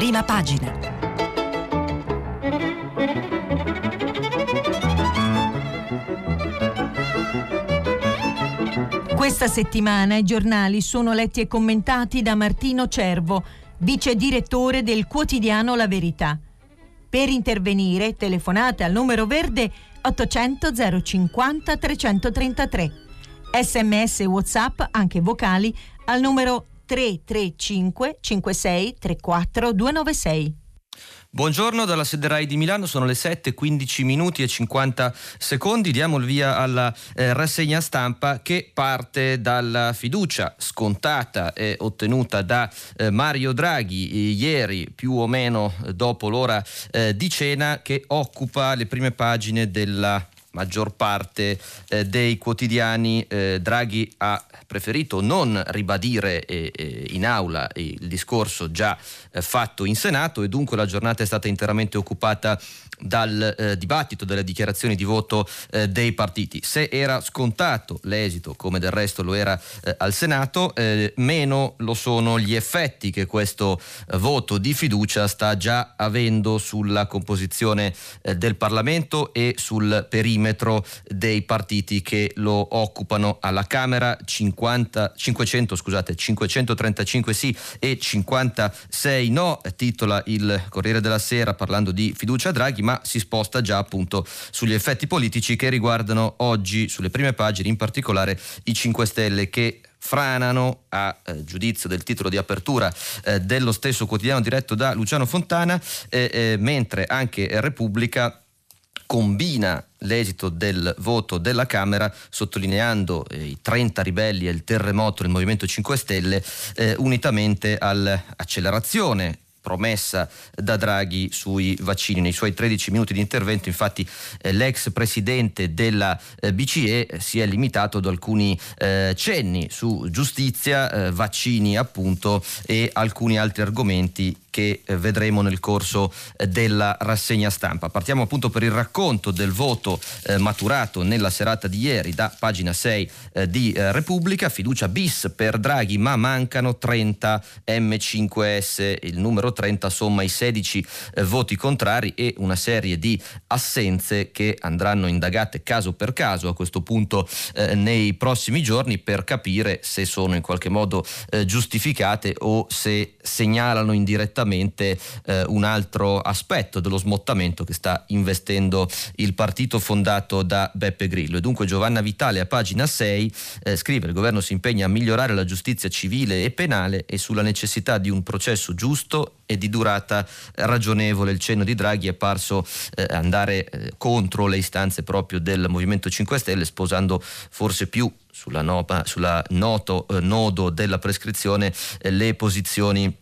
prima pagina. Questa settimana i giornali sono letti e commentati da Martino Cervo, vice direttore del quotidiano La Verità. Per intervenire telefonate al numero verde 800 050 333. Sms WhatsApp, anche vocali, al numero 335 56 34 296. Buongiorno dalla sede RAI di Milano, sono le 7, 15 minuti e 50 secondi. Diamo il via alla eh, rassegna stampa che parte dalla fiducia scontata e ottenuta da eh, Mario Draghi eh, ieri, più o meno dopo l'ora eh, di cena, che occupa le prime pagine della maggior parte eh, dei quotidiani eh, Draghi ha preferito non ribadire eh, eh in aula il discorso già eh, fatto in Senato e dunque la giornata è stata interamente occupata dal eh, dibattito, dalle dichiarazioni di voto eh, dei partiti. Se era scontato l'esito, come del resto lo era eh, al Senato, eh, meno lo sono gli effetti che questo eh, voto di fiducia sta già avendo sulla composizione eh, del Parlamento e sul perimetro dei partiti che lo occupano alla Camera, 50, 500, scusate, 535 sì e 56 no, titola il Corriere della Sera parlando di fiducia a Draghi, ma si sposta già appunto sugli effetti politici che riguardano oggi sulle prime pagine, in particolare i 5 Stelle che franano a eh, giudizio del titolo di apertura eh, dello stesso quotidiano diretto da Luciano Fontana, eh, eh mentre anche Repubblica combina l'esito del voto della Camera sottolineando eh, i 30 ribelli e il terremoto del Movimento 5 Stelle eh, unitamente all'accelerazione promessa da Draghi sui vaccini. Nei suoi 13 minuti di intervento infatti eh, l'ex presidente della eh, BCE si è limitato ad alcuni eh, cenni su giustizia, eh, vaccini appunto e alcuni altri argomenti che eh, vedremo nel corso eh, della rassegna stampa. Partiamo appunto per il racconto del voto maturato nella serata di ieri da pagina 6 di Repubblica, fiducia bis per Draghi ma mancano 30 M5S, il numero 30 somma i 16 eh, voti contrari e una serie di assenze che andranno indagate caso per caso a questo punto eh, nei prossimi giorni per capire se sono in qualche modo eh, giustificate o se segnalano indirettamente eh, un altro aspetto dello smottamento che sta investendo il partito fondato da Beppe Grillo. E dunque Giovanna Vitale a pagina 6 eh, scrive il governo si impegna a migliorare la giustizia civile e penale e sulla necessità di un processo giusto e di durata ragionevole. Il cenno di Draghi è parso eh, andare eh, contro le istanze proprio del Movimento 5 Stelle, sposando forse più sulla, no, sulla noto eh, nodo della prescrizione eh, le posizioni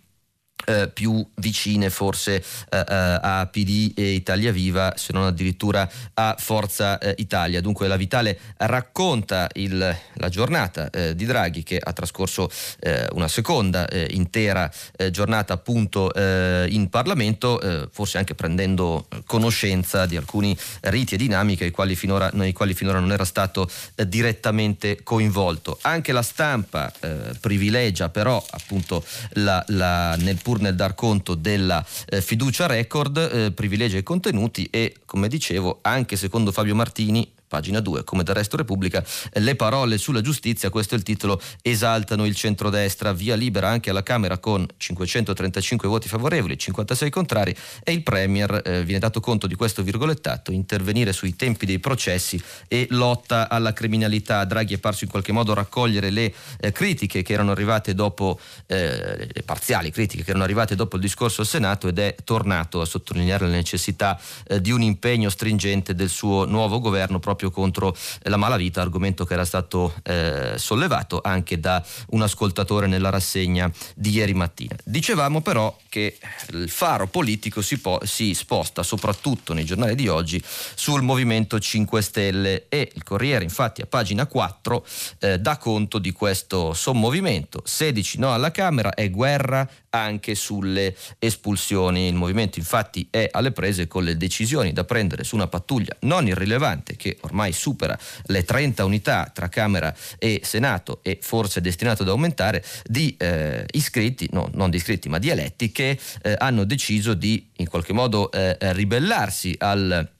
eh, più vicine forse eh, eh a PD e Italia Viva, se non addirittura a Forza eh, Italia. Dunque la Vitale racconta il, la giornata eh, di Draghi che ha trascorso eh, una seconda intera giornata appunto in Parlamento, forse anche prendendo conoscenza di alcuni riti e dinamiche nei quali finora, nei quali finora non era stato direttamente coinvolto. Anche la stampa privilegia però appunto la, la, nel pur nel dar conto della eh, fiducia record, eh, privilegia i contenuti e, come dicevo, anche secondo Fabio Martini, pagina 2, come del resto Repubblica, le parole sulla giustizia, questo è il titolo, esaltano il centrodestra, via libera anche alla Camera con 535 voti favorevoli, 56 contrari e il Premier, eh, viene dato conto di questo virgolettato, intervenire sui tempi dei processi e lotta alla criminalità. Draghi è parso in qualche modo raccogliere le eh, critiche che erano arrivate dopo, eh, le parziali critiche che erano arrivate dopo il discorso al Senato ed è tornato a sottolineare la necessità eh, di un impegno stringente del suo nuovo governo proprio proprio contro la malavita, argomento che era stato eh, sollevato anche da un ascoltatore nella rassegna di ieri mattina. Dicevamo però che il faro politico si, po- si sposta soprattutto nei giornali di oggi sul Movimento 5 Stelle e il Corriere infatti a pagina 4 eh, dà conto di questo sommovimento. 16 no alla Camera è guerra anche sulle espulsioni. Il movimento infatti è alle prese con le decisioni da prendere su una pattuglia non irrilevante che ormai supera le 30 unità tra Camera e Senato e forse è destinato ad aumentare, di eh, iscritti, no, non di iscritti, ma di eletti che eh, hanno deciso di in qualche modo eh, ribellarsi al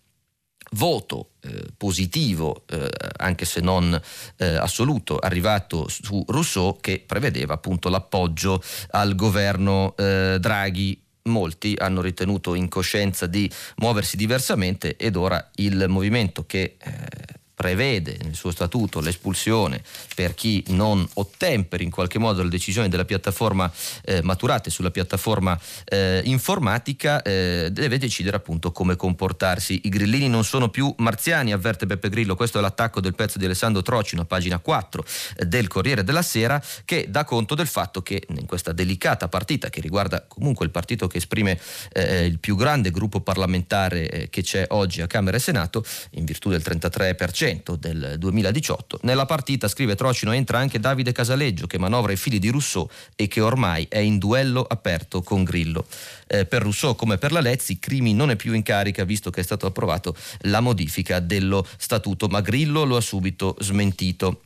voto eh, positivo, eh, anche se non eh, assoluto, arrivato su Rousseau che prevedeva appunto l'appoggio al governo eh, Draghi molti hanno ritenuto in coscienza di muoversi diversamente ed ora il movimento che eh, prevede nel suo statuto l'espulsione per chi non ottemperi in qualche modo le decisioni della piattaforma eh, maturate sulla piattaforma eh, informatica, eh, deve decidere appunto come comportarsi. I grillini non sono più marziani, avverte Beppe Grillo, questo è l'attacco del pezzo di Alessandro Trocino, pagina 4 eh, del Corriere della Sera, che dà conto del fatto che in questa delicata partita che riguarda comunque il partito che esprime eh, il più grande gruppo parlamentare eh, che c'è oggi a Camera e Senato, in virtù del 33%, del 2018. Nella partita, scrive Trocino, entra anche Davide Casaleggio che manovra i fili di Rousseau e che ormai è in duello aperto con Grillo. Eh, per Rousseau come per la Lezzi, Crimi non è più in carica visto che è stato approvato la modifica dello statuto, ma Grillo lo ha subito smentito.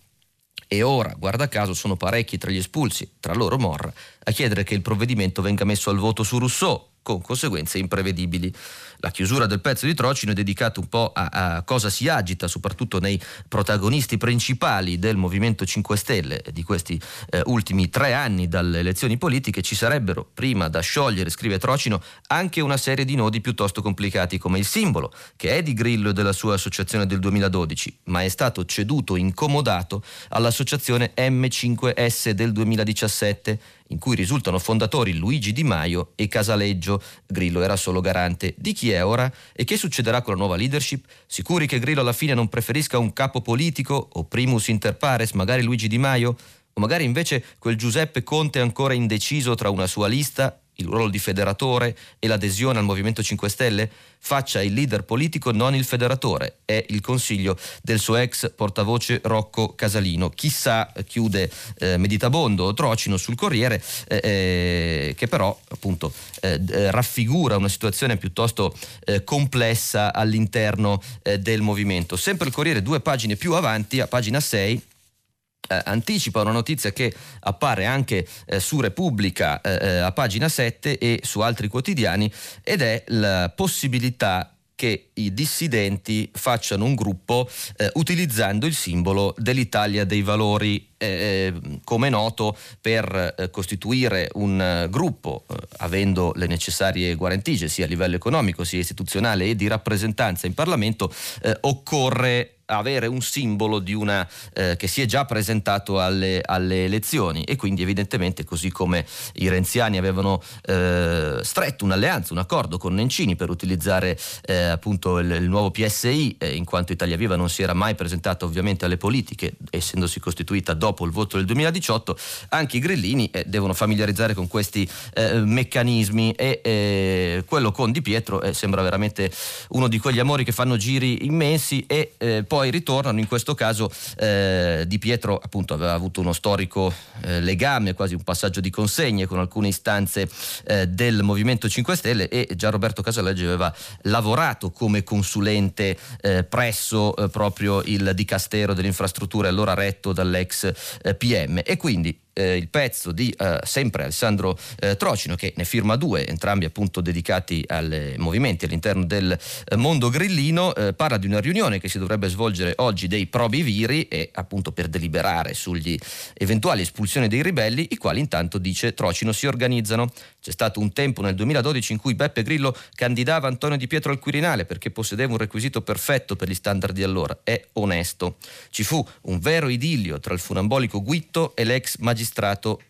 E ora, guarda caso, sono parecchi tra gli espulsi, tra loro Morra, a chiedere che il provvedimento venga messo al voto su Rousseau, con conseguenze imprevedibili. La chiusura del pezzo di Trocino è dedicata un po' a, a, cosa si agita, soprattutto nei protagonisti principali del Movimento 5 Stelle di questi eh, ultimi tre anni dalle elezioni politiche. Ci sarebbero, prima da sciogliere, scrive Trocino, anche una serie di nodi piuttosto complicati, come il simbolo, che è di Grillo e della sua associazione del 2012, ma è stato ceduto, incomodato all'associazione M5S del 2017 in cui risultano fondatori Luigi Di Maio e Casaleggio. Grillo era solo garante. Di chi è ora? E che succederà con la nuova leadership? Sicuri che Grillo alla fine non preferisca un capo politico o primus inter pares, magari Luigi Di Maio? O magari invece quel Giuseppe Conte ancora indeciso tra una sua lista il ruolo di federatore e l'adesione al Movimento 5 Stelle? Faccia il leader politico, non il federatore. È il consiglio del suo ex portavoce Rocco Casalino. Chissà, chiude eh, Meditabondo Trocino sul Corriere, eh, eh, che però appunto eh, raffigura una situazione piuttosto eh, complessa all'interno eh, del movimento. Sempre il Corriere, due pagine più avanti, a pagina 6 eh, anticipa una notizia che appare anche eh, su Repubblica eh, eh, a pagina 7 e su altri quotidiani ed è la possibilità che i dissidenti facciano un gruppo eh, utilizzando il simbolo dell'Italia dei valori. Eh, eh come noto, per eh, costituire un gruppo eh, avendo le necessarie guarentigie sia a livello economico sia istituzionale e di rappresentanza in Parlamento, occorre avere un simbolo di una, eh, che si è già presentato alle, alle, elezioni. E quindi evidentemente così come i renziani avevano eh, stretto un'alleanza, un accordo con Nencini per utilizzare eh, appunto il, il, nuovo PSI eh, in quanto Italia Viva non si era mai presentata ovviamente alle politiche essendosi costituita dopo il voto del 2018 anche i grillini eh, devono familiarizzare con questi eh, meccanismi. E quello con Di Pietro sembra veramente uno di quegli amori che fanno giri immensi e poi poi ritornano, in questo caso eh, Di Pietro appunto aveva avuto uno storico eh, legame, quasi un passaggio di consegne con alcune istanze eh, del Movimento 5 Stelle e già Roberto Casaleggio aveva lavorato come consulente eh, presso eh, proprio il Dicastero delle Infrastrutture allora retto dall'ex eh, PM e quindi eh, il pezzo di eh, sempre Alessandro eh, Trocino che ne firma due, entrambi appunto dedicati ai movimenti all'interno del eh, mondo grillino, eh, parla di una riunione che si dovrebbe svolgere oggi dei probi viri e appunto per deliberare sugli eventuali espulsioni dei ribelli, i quali intanto dice Trocino si organizzano. C'è stato un tempo nel 2012 in cui Beppe Grillo candidava Antonio Di Pietro al Quirinale perché possedeva un requisito perfetto per gli standard di allora, è onesto. Ci fu un vero idillio tra il funambolico Guitto e l'ex magistrato magistrato.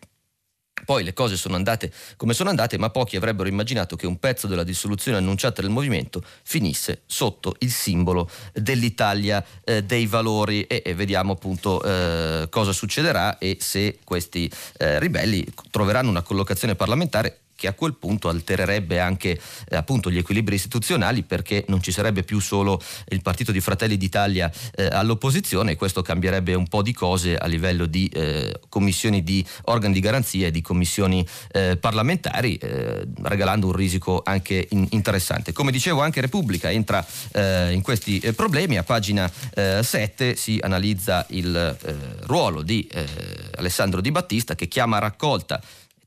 Poi le cose sono andate come sono andate, ma pochi avrebbero immaginato che un pezzo della dissoluzione annunciata del movimento finisse sotto il simbolo dell'Italia eh, dei valori. E, e, vediamo appunto eh, cosa succederà e se questi eh, ribelli troveranno una collocazione parlamentare che a quel punto altererebbe anche eh, appunto gli equilibri istituzionali perché non ci sarebbe più solo il partito di Fratelli d'Italia eh, all'opposizione e questo cambierebbe un po' di cose a livello di eh, commissioni di organi di garanzia e di commissioni eh, parlamentari eh, regalando un risico anche in- interessante. Come dicevo anche Repubblica entra eh, in questi problemi, a pagina 7 si analizza il ruolo di Alessandro Di Battista che chiama a raccolta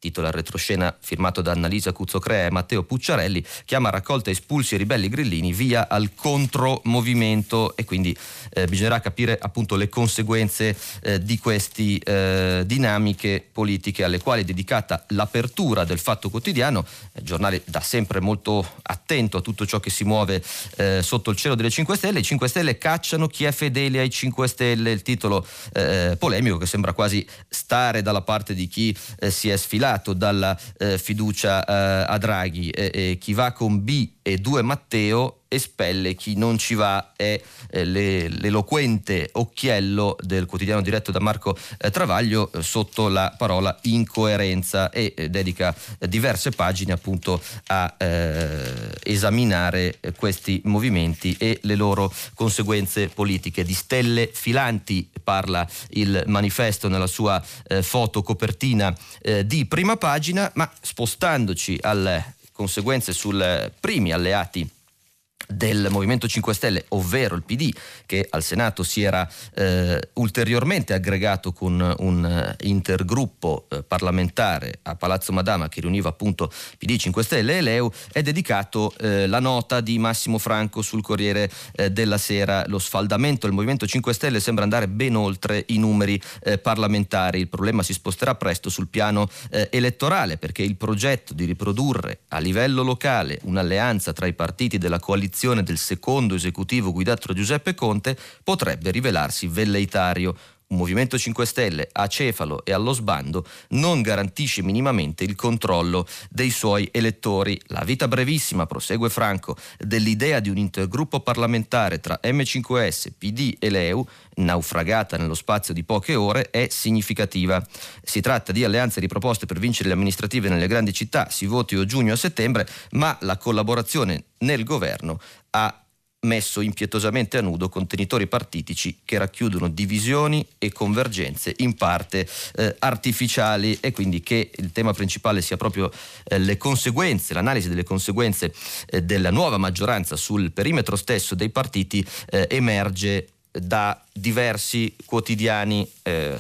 titola retroscena firmato da Annalisa Cuzzocrea e Matteo Pucciarelli, chiama raccolta espulsi e ribelli grillini via al contromovimento. E quindi eh, bisognerà capire appunto le conseguenze eh, di queste eh, dinamiche politiche alle quali è dedicata l'apertura del Fatto Quotidiano, giornale da sempre molto attento a tutto ciò che si muove eh, sotto il cielo delle 5 Stelle, i 5 Stelle cacciano chi è fedele ai 5 Stelle, il titolo eh, polemico che sembra quasi stare dalla parte di chi eh, si è sfilato sfilato dalla eh, fiducia eh, a Draghi. Chi va con B e 2 Matteo espelle chi non ci va è eh, le, l'eloquente occhiello del quotidiano diretto da Marco eh, Travaglio eh, sotto la parola incoerenza e eh, dedica eh, diverse pagine appunto a eh, esaminare questi movimenti e le loro conseguenze politiche. Di stelle filanti parla il manifesto nella sua foto copertina di prima pagina, ma spostandoci alle conseguenze sul primi alleati del Movimento 5 Stelle, ovvero il PD, che al Senato si era eh, ulteriormente aggregato con un eh, intergruppo eh, parlamentare a Palazzo Madama che riuniva appunto PD 5 Stelle e Leu, è dedicato eh, la nota di Massimo Franco sul Corriere eh, della Sera. Lo sfaldamento del Movimento 5 Stelle sembra andare ben oltre i numeri eh, parlamentari. Il problema si sposterà presto sul piano elettorale perché il progetto di riprodurre a livello locale un'alleanza tra i partiti della coalizione coalizione del secondo esecutivo guidato da Giuseppe Conte potrebbe rivelarsi velleitario. Un Movimento 5 Stelle acefalo e allo sbando non garantisce minimamente il controllo dei suoi elettori. La vita brevissima, prosegue Franco, dell'idea di un intergruppo parlamentare tra M5S, PD e Leu, naufragata nello spazio di poche ore, è significativa. Si tratta di alleanze riproposte per vincere le amministrative nelle grandi città, si voti o giugno o settembre, ma la collaborazione nel governo ha messo impietosamente a nudo contenitori partitici che racchiudono divisioni e convergenze in parte eh, artificiali. E quindi che il tema principale sia proprio eh, le conseguenze, l'analisi delle conseguenze eh, della nuova maggioranza sul perimetro stesso dei partiti eh, emerge da diversi quotidiani eh,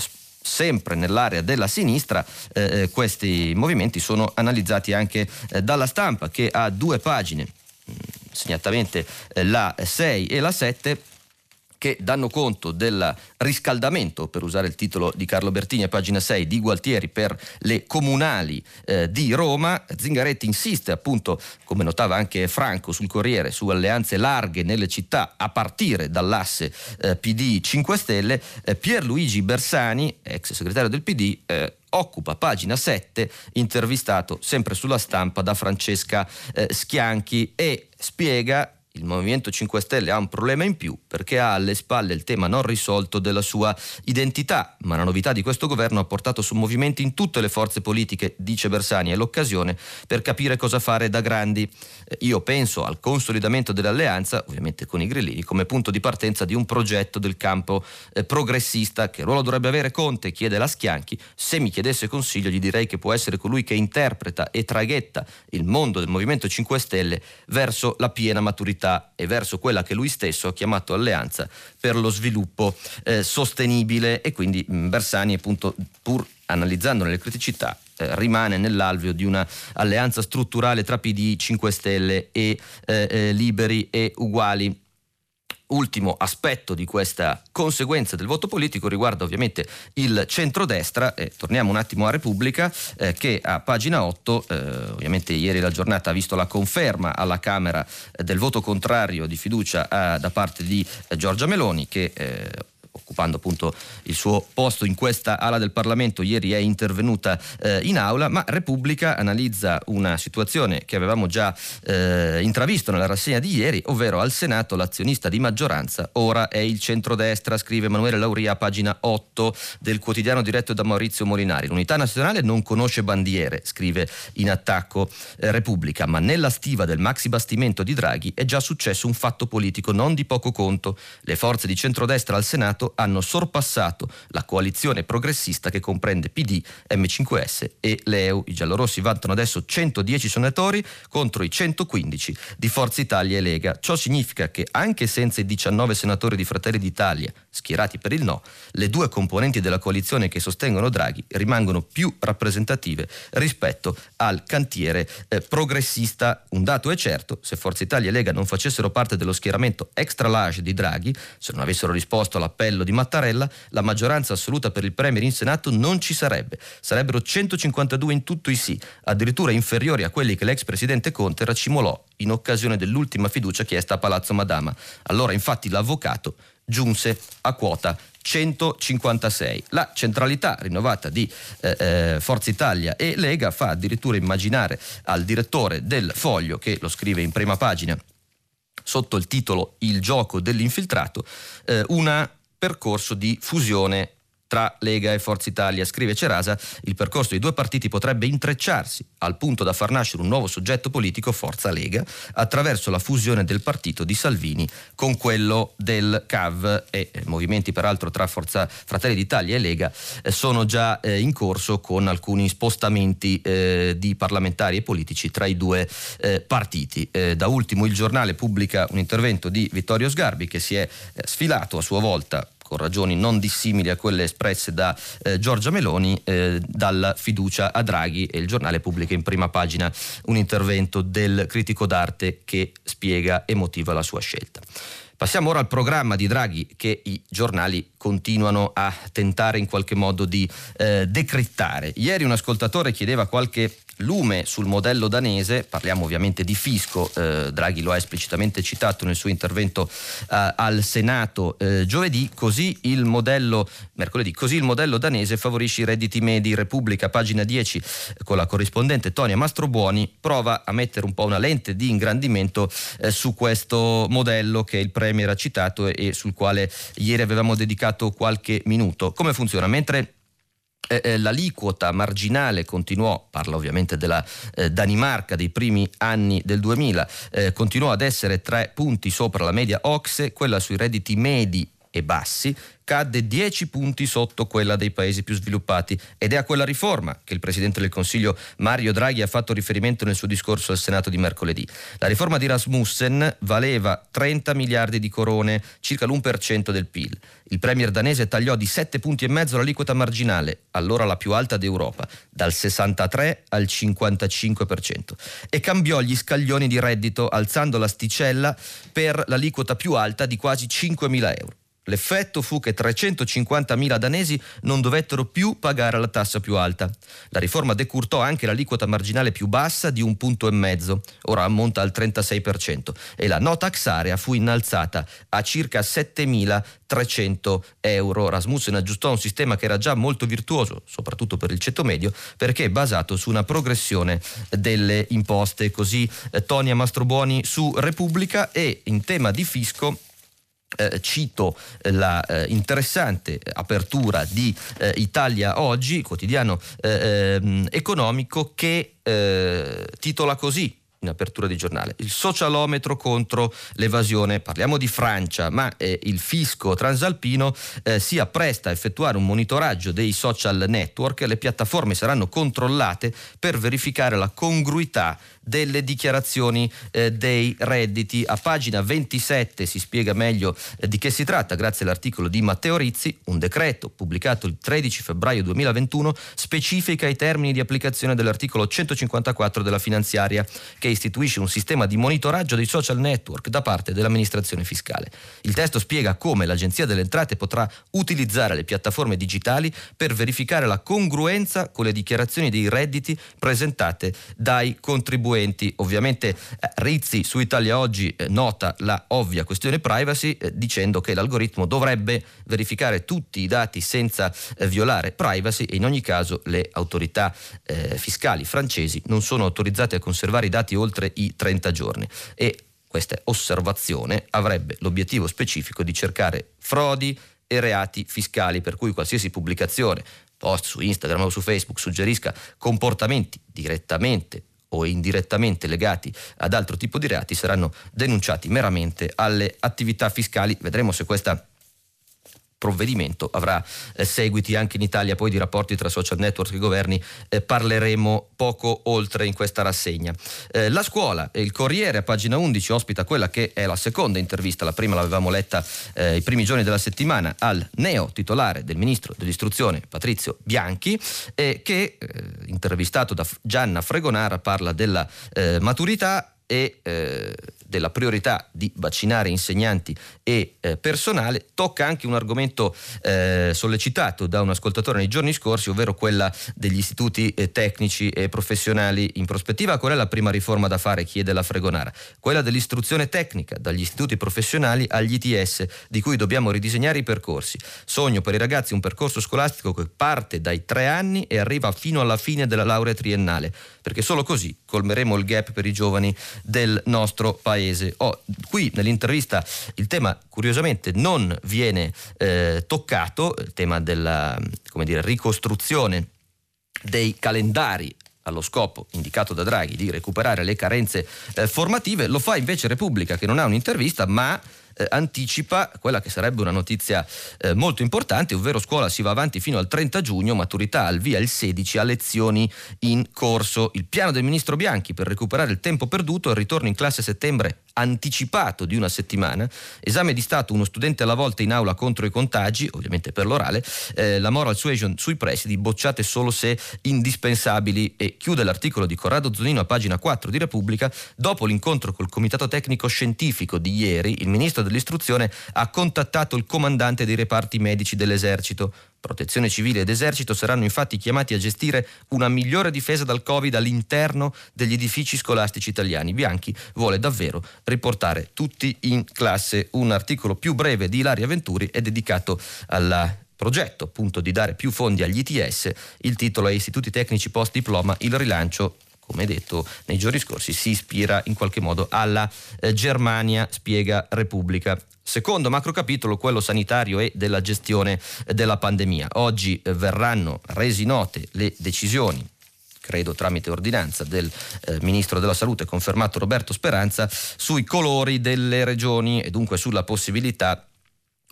sempre nell'area della sinistra, eh, eh, questi movimenti sono analizzati anche eh, dalla stampa che ha due pagine, segnatamente eh, la 6 e la 7 che danno conto del riscaldamento, per usare il titolo di Carlo Bertini a pagina 6, di Gualtieri per le comunali eh, di Roma. Zingaretti insiste appunto, come notava anche Franco sul Corriere, su alleanze larghe nelle città a partire dall'asse eh, PD 5 Stelle. Eh, Pierluigi Bersani, ex segretario del PD, eh, occupa pagina 7, intervistato sempre sulla stampa da Francesca eh, Schianchi e spiega il Movimento 5 Stelle ha un problema in più perché ha alle spalle il tema non risolto della sua identità, ma la novità di questo governo ha portato su movimenti in tutte le forze politiche, dice Bersani, è l'occasione per capire cosa fare da grandi. Eh, io penso al consolidamento dell'alleanza, ovviamente con i grillini, come punto di partenza di un progetto del campo eh, progressista. Che ruolo dovrebbe avere Conte? Chiede la Schianchi. Se mi chiedesse consiglio gli direi che può essere colui che interpreta e traghetta il mondo del Movimento 5 Stelle verso la piena maturità civiltà e verso quella che lui stesso ha chiamato alleanza per lo sviluppo eh, sostenibile. E quindi mh, mm, Bersani appunto pur analizzandone le criticità eh, rimane nell'alveo di una alleanza strutturale tra PD, 5 Stelle e eh, eh, liberi e uguali Ultimo aspetto di questa conseguenza del voto politico riguarda ovviamente il centrodestra, eh, torniamo un attimo a Repubblica, eh, che a pagina 8, eh, ovviamente ieri la giornata ha visto la conferma alla Camera eh, del voto contrario di fiducia eh, da parte di eh, Giorgia Meloni che occupando appunto il suo posto in questa ala del Parlamento, ieri è intervenuta eh, in aula, ma Repubblica analizza una situazione che avevamo già eh, intravisto nella rassegna di ieri, ovvero al Senato l'azionista di maggioranza ora è il centrodestra, scrive Emanuele Lauria a pagina 8 del quotidiano diretto da Maurizio Molinari. L'unità nazionale non conosce bandiere, scrive in attacco eh, Repubblica, ma nella stiva del maxi bastimento di Draghi è già successo un fatto politico non di poco conto. Le forze di centrodestra al Senato hanno sorpassato la coalizione progressista che comprende PD, M5S e l'EU. I giallorossi vantano adesso 110 senatori contro i 115 di Forza Italia e Lega. Ciò significa che anche senza i 19 senatori di Fratelli d'Italia schierati per il no, le due componenti della coalizione che sostengono Draghi rimangono più rappresentative rispetto al cantiere eh, progressista. Un dato è certo, se Forza Italia e Lega non facessero parte dello schieramento extra large di Draghi, se non avessero risposto all'appello di Mattarella, la maggioranza assoluta per il Premier in Senato non ci sarebbe. Sarebbero 152 in tutto i sì, addirittura inferiori a quelli che l'ex presidente Conte racimolò in occasione dell'ultima fiducia chiesta a Palazzo Madama. Allora infatti l'avvocato giunse a quota 156. La centralità rinnovata di eh, eh, Forza Italia e Lega fa addirittura immaginare al direttore del foglio, che lo scrive in prima pagina sotto il titolo Il gioco dell'infiltrato, eh, un percorso di fusione tra Lega e Forza Italia. Scrive Cerasa, il percorso dei due partiti potrebbe intrecciarsi al punto da far nascere un nuovo soggetto politico, Forza Lega, attraverso la fusione del partito di Salvini con quello del CAV e eh, movimenti peraltro tra Forza Fratelli d'Italia e Lega eh, sono già eh, in corso con alcuni spostamenti di parlamentari e politici tra i due partiti. Da ultimo il giornale pubblica un intervento di Vittorio Sgarbi che si è sfilato a sua volta con ragioni non dissimili a quelle espresse da eh, Giorgia Meloni, eh, dalla fiducia a Draghi e il giornale pubblica in prima pagina un intervento del critico d'arte che spiega e motiva la sua scelta. Passiamo ora al programma di Draghi che i giornali continuano a tentare in qualche modo di eh, decrittare. Ieri un ascoltatore chiedeva qualche lume sul modello danese, parliamo ovviamente di fisco, eh, Draghi lo ha esplicitamente citato nel suo intervento eh, al Senato eh, giovedì, così il modello, mercoledì, così il modello danese favorisce i redditi medi, Repubblica, pagina 10, con la corrispondente Tonia Mastrobuoni, prova a mettere un po' una lente di ingrandimento eh, su questo modello che il Premier ha citato e, e sul quale ieri avevamo dedicato qualche minuto. Come funziona? Mentre eh, eh, l'aliquota marginale continuò, parla ovviamente della eh, Danimarca dei primi anni del 2000, eh, continuò ad essere tre punti sopra la media OXE, quella sui redditi medi e bassi cadde 10 punti sotto quella dei paesi più sviluppati ed è a quella riforma che il Presidente del Consiglio Mario Draghi ha fatto riferimento nel suo discorso al Senato di mercoledì. La riforma di Rasmussen valeva 30 miliardi di corone, circa l'1% del PIL. Il premier danese tagliò di 7 punti e mezzo l'aliquota marginale, allora la più alta d'Europa, dal 63 al 55% e cambiò gli scaglioni di reddito alzando l'asticella per l'aliquota più alta di quasi 5 mila euro. L'effetto fu che 350.000 danesi non dovettero più pagare la tassa più alta. La riforma decurtò anche l'aliquota marginale più bassa di un punto e mezzo, ora ammonta al 36%, e la no tax area fu innalzata a circa 7.300 euro. Rasmussen aggiustò un sistema che era già molto virtuoso, soprattutto per il ceto medio, perché è basato su una progressione delle imposte. Così eh, Tonia Mastrobuoni su Repubblica e in tema di fisco eh, cito la eh, interessante apertura di eh, Italia Oggi, quotidiano eh, ehm, economico, che eh, titola così in apertura di giornale. Il socialometro contro l'evasione, parliamo di Francia, ma eh, il fisco transalpino eh, si appresta a effettuare un monitoraggio dei social network, le piattaforme saranno controllate per verificare la congruità delle dichiarazioni eh, dei redditi. A pagina 27 si spiega meglio eh, di che si tratta grazie all'articolo di Matteo Rizzi, un decreto pubblicato il 13 febbraio 2021 specifica i termini di applicazione dell'articolo 154 della finanziaria che istituisce un sistema di monitoraggio dei social network da parte dell'amministrazione fiscale. Il testo spiega come l'Agenzia delle Entrate potrà utilizzare le piattaforme digitali per verificare la congruenza con le dichiarazioni dei redditi presentate dai contribuenti. Ovviamente eh, Rizzi su Italia Oggi eh, nota la ovvia questione privacy eh, dicendo che l'algoritmo dovrebbe verificare tutti i dati senza eh, violare privacy e in ogni caso le autorità eh, fiscali francesi non sono autorizzate a conservare i dati oltre i 30 giorni. E questa osservazione avrebbe l'obiettivo specifico di cercare frodi e reati fiscali per cui qualsiasi pubblicazione post su Instagram o su Facebook suggerisca comportamenti direttamente o indirettamente legati ad altro tipo di reati saranno denunciati meramente alle attività fiscali. Vedremo se questa provvedimento avrà eh, seguiti anche in Italia poi di rapporti tra social network e governi eh, parleremo poco oltre in questa rassegna. Eh, la scuola il Corriere a pagina 11 ospita quella che è la seconda intervista la prima l'avevamo letta eh, i primi giorni della settimana al neo titolare del ministro dell'istruzione Patrizio Bianchi che eh, intervistato da Gianna Fregonara parla della eh, maturità e eh, della priorità di vaccinare insegnanti e eh, personale, tocca anche un argomento eh, sollecitato da un ascoltatore nei giorni scorsi, ovvero quella degli istituti eh, tecnici e professionali in prospettiva. Qual è la prima riforma da fare? chiede la Fregonara. Quella dell'istruzione tecnica, dagli istituti professionali agli ITS, di cui dobbiamo ridisegnare i percorsi. Sogno per i ragazzi un percorso scolastico che parte dai tre anni e arriva fino alla fine della laurea triennale, perché solo così colmeremo il gap per i giovani del nostro paese. Oh, qui nell'intervista il tema curiosamente non viene eh, toccato, il tema della dire, ricostruzione dei calendari allo scopo indicato da Draghi di recuperare le carenze eh, formative, lo fa invece Repubblica che non ha un'intervista ma eh, anticipa quella che sarebbe una notizia eh, molto importante, ovvero scuola si va avanti fino al 30 giugno, maturità al via il 16 a lezioni in corso. Il piano del ministro Bianchi per recuperare il tempo perduto e il ritorno in classe a settembre anticipato di una settimana, esame di Stato uno studente alla volta in aula contro i contagi, ovviamente per l'orale, eh, la moral suasion sui presidi bocciate solo se indispensabili. E chiude l'articolo di Corrado Zonino a pagina 4 di Repubblica, dopo l'incontro col Comitato Tecnico Scientifico di ieri, il ministro dell'istruzione ha contattato il comandante dei reparti medici dell'esercito Protezione civile ed esercito saranno infatti chiamati a gestire una migliore difesa dal Covid all'interno degli edifici scolastici italiani. Bianchi vuole davvero riportare tutti in classe. Un articolo più breve di Ilaria Venturi è dedicato al progetto appunto di dare più fondi agli ITS. Il titolo è Istituti tecnici post diploma, il rilancio come detto nei giorni scorsi, si ispira in qualche modo alla eh, Germania, spiega Repubblica. Secondo macro capitolo, quello sanitario e della gestione della pandemia. Oggi eh, verranno resi note le decisioni credo tramite ordinanza del eh, Ministro della Salute, confermato Roberto Speranza, sui colori delle regioni e dunque sulla possibilità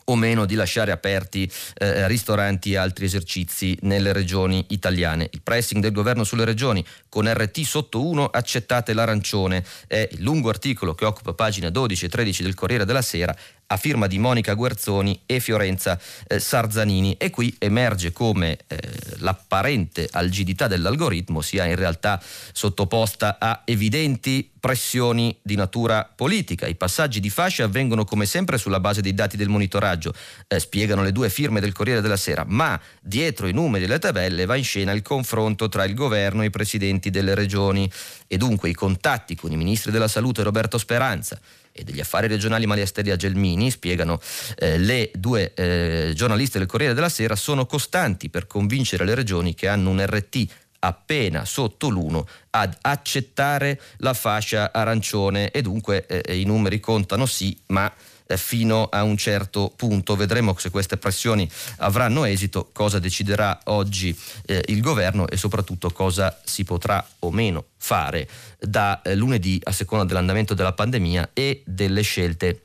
o meno di lasciare aperti eh, ristoranti e altri esercizi nelle regioni italiane. Il pressing del governo sulle regioni con RT sotto 1 accettate l'arancione è il lungo articolo che occupa pagina 12 e 13 del Corriere della Sera a firma di Monica Guerzoni e Fiorenza eh, Sarzanini. E qui emerge come eh, l'apparente algidità dell'algoritmo sia in realtà sottoposta a evidenti pressioni di natura politica. I passaggi di fascia avvengono come sempre sulla base dei dati del monitoraggio, eh, spiegano le due firme del Corriere della Sera, ma dietro i numeri e le tabelle va in scena il confronto tra il governo e i presidenti delle regioni. E dunque i contatti con i ministri della salute Roberto Speranza e degli affari regionali Maria Steria Gelmini, spiegano eh, le due eh, giornaliste del Corriere della Sera, sono costanti per convincere le regioni che hanno un RT appena sotto l'1 ad accettare la fascia arancione. E dunque eh, i numeri contano sì, ma eh, fino a un certo punto. Vedremo se queste pressioni avranno esito, cosa deciderà oggi eh, il governo e soprattutto cosa si potrà o meno fare da eh, lunedì a seconda dell'andamento della pandemia e delle scelte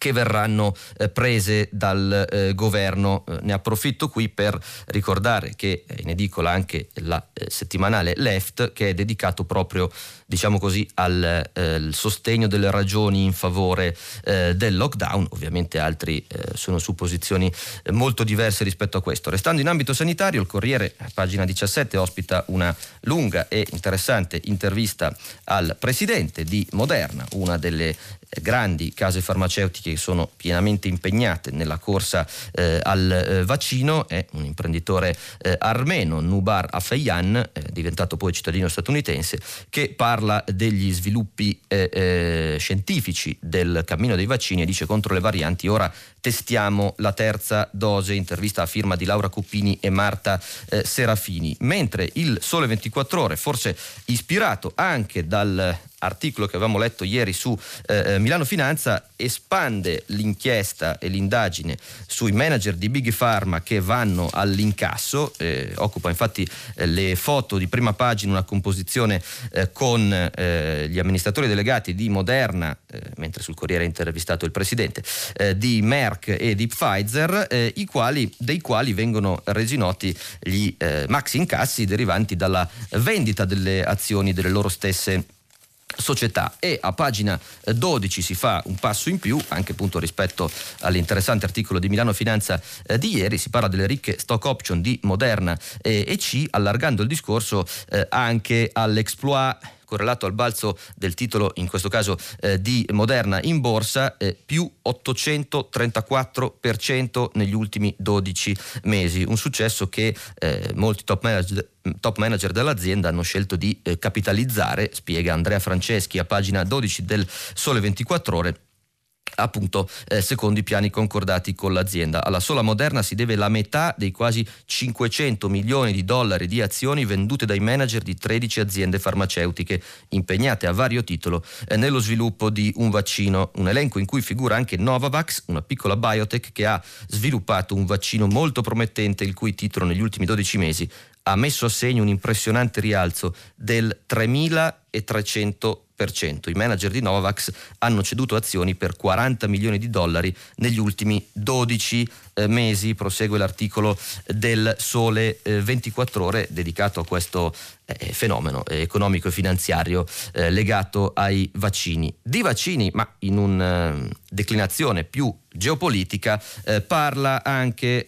che verranno eh, prese dal eh, governo. Eh, ne approfitto qui per ricordare che è in edicola anche la eh, settimanale Left che è dedicato proprio diciamo così al eh, sostegno delle ragioni in favore eh, del lockdown, ovviamente altri sono su posizioni molto diverse rispetto a questo. Restando in ambito sanitario, il Corriere, pagina 17, ospita una lunga e interessante intervista al presidente di Moderna, una delle grandi case farmaceutiche che sono pienamente impegnate nella corsa eh, al eh, vaccino è un imprenditore eh, armeno, Nubar Afeyan, eh, diventato poi cittadino statunitense, che parla degli sviluppi eh, eh, scientifici del cammino dei vaccini e dice contro le varianti. Ora testiamo la terza dose, intervista a firma di Laura Cuppini e Marta Serafini, mentre il Sole 24 ore, forse ispirato anche dal articolo che avevamo letto ieri su eh, eh, Milano Finanza espande l'inchiesta e l'indagine sui manager di Big Pharma che vanno all'incasso, eh, occupa infatti eh, le foto di prima pagina una composizione eh, con eh, gli amministratori delegati di Moderna, mentre sul Corriere ha intervistato il presidente, di Merck e di Pfizer, quali, dei quali vengono resi noti gli maxi incassi derivanti dalla vendita delle azioni delle loro stesse società. E a pagina 12 si fa un passo in più anche appunto rispetto all'interessante articolo di Milano Finanza eh, di ieri. Si parla delle ricche stock option di Moderna e, e C allargando il discorso eh, anche all'exploit correlato al balzo del titolo, in questo caso eh, di Moderna in borsa, eh, più 834% negli ultimi 12 mesi. Un successo che eh, molti top manager, top manager, dell'azienda hanno scelto di eh, capitalizzare, spiega Andrea Franceschi a pagina 12 del Sole 24 ore appunto eh, secondo i piani concordati con l'azienda. Alla sola Moderna si deve la metà dei quasi 500 milioni di dollari di azioni vendute dai manager di 13 aziende farmaceutiche impegnate a vario titolo eh, nello sviluppo di un vaccino, un elenco in cui figura anche Novavax, una piccola biotech che ha sviluppato un vaccino molto promettente il cui titolo negli ultimi 12 mesi ha messo a segno un impressionante rialzo del 3300 i manager di Novavax hanno ceduto azioni per 40 milioni di dollari negli ultimi 12 eh, mesi, prosegue l'articolo del Sole 24 eh, ore dedicato a questo eh, fenomeno economico e finanziario legato ai vaccini. Di vaccini, ma in una declinazione più geopolitica, parla anche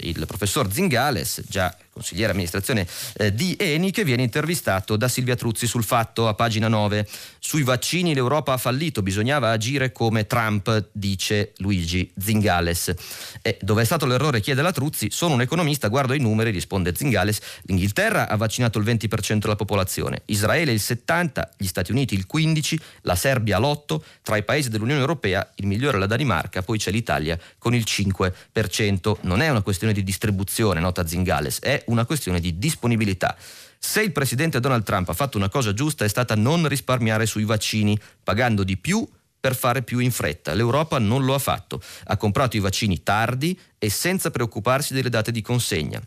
il professor Zingales, già consigliere amministrazione eh, di Eni, che viene intervistato da Silvia Truzzi sul fatto a pagina 9. Sui vaccini l'Europa ha fallito, bisognava agire come Trump, dice Luigi Zingales. E dove è stato l'errore, chiede la Truzzi, sono un economista, guardo i numeri, risponde Zingales, l'Inghilterra ha vaccinato il 20% della popolazione, Israele il 70%, gli Stati Uniti il 15%, la Serbia l'8%, tra i paesi dell'Unione Europea il migliore è la Danimarca, poi c'è l'Italia con il 5%. Non è una questione di distribuzione, nota Zingales, è una questione di disponibilità. Se il presidente Donald Trump ha fatto una cosa giusta è stata non risparmiare sui vaccini, pagando di più per fare più in fretta. L'Europa non lo ha fatto, ha comprato i vaccini tardi e senza preoccuparsi delle date di consegna.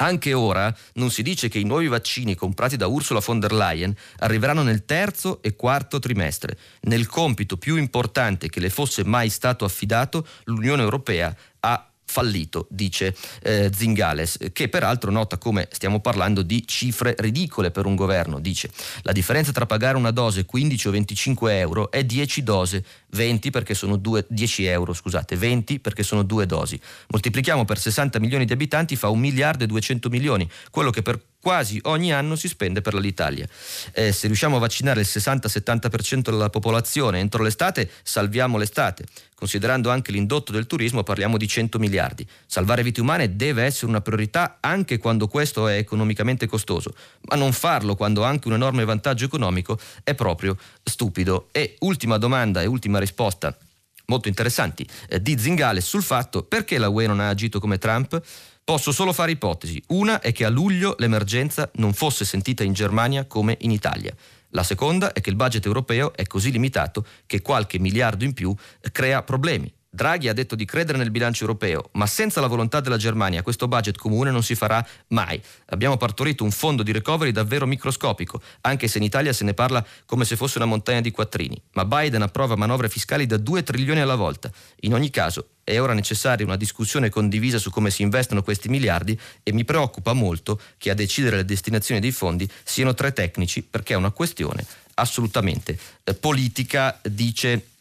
Anche ora non si dice che i nuovi vaccini comprati da Ursula von der Leyen arriveranno nel terzo e quarto trimestre. Nel compito più importante che le fosse mai stato affidato, l'Unione Europea ha fallito, dice eh, Zingales, che peraltro nota come stiamo parlando di cifre ridicole per un governo. Dice la differenza tra pagare una dose 15 o 25 euro è 10 dose, 20 perché sono due, 10 euro, scusate, 20 perché sono due dosi. Moltiplichiamo per 60 milioni di abitanti fa 1 miliardo e 200 milioni, quello che per quasi ogni anno si spende per l'Italia. Eh, se riusciamo a vaccinare il 60-70% della popolazione entro l'estate, salviamo l'estate. Considerando anche l'indotto del turismo parliamo di 100 miliardi. Salvare vite umane deve essere una priorità anche quando questo è economicamente costoso, ma non farlo quando anche un enorme vantaggio economico è proprio stupido. E ultima domanda e ultima risposta molto interessanti eh, di Zingale sul fatto perché la UE non ha agito come Trump. Posso solo fare ipotesi. Una è che a luglio l'emergenza non fosse sentita in Germania come in Italia. La seconda è che il budget europeo è così limitato che qualche miliardo in più crea problemi. Draghi ha detto di credere nel bilancio europeo, ma senza la volontà della Germania questo budget comune non si farà mai. Abbiamo partorito un fondo di recovery davvero microscopico, anche se in Italia se ne parla come se fosse una montagna di quattrini. Ma Biden approva manovre fiscali da 2 trilioni alla volta. In ogni caso, è ora necessaria una discussione condivisa su come si investono questi miliardi e mi preoccupa molto che a decidere le destinazioni dei fondi siano tre tecnici perché è una questione assolutamente eh, politica, dice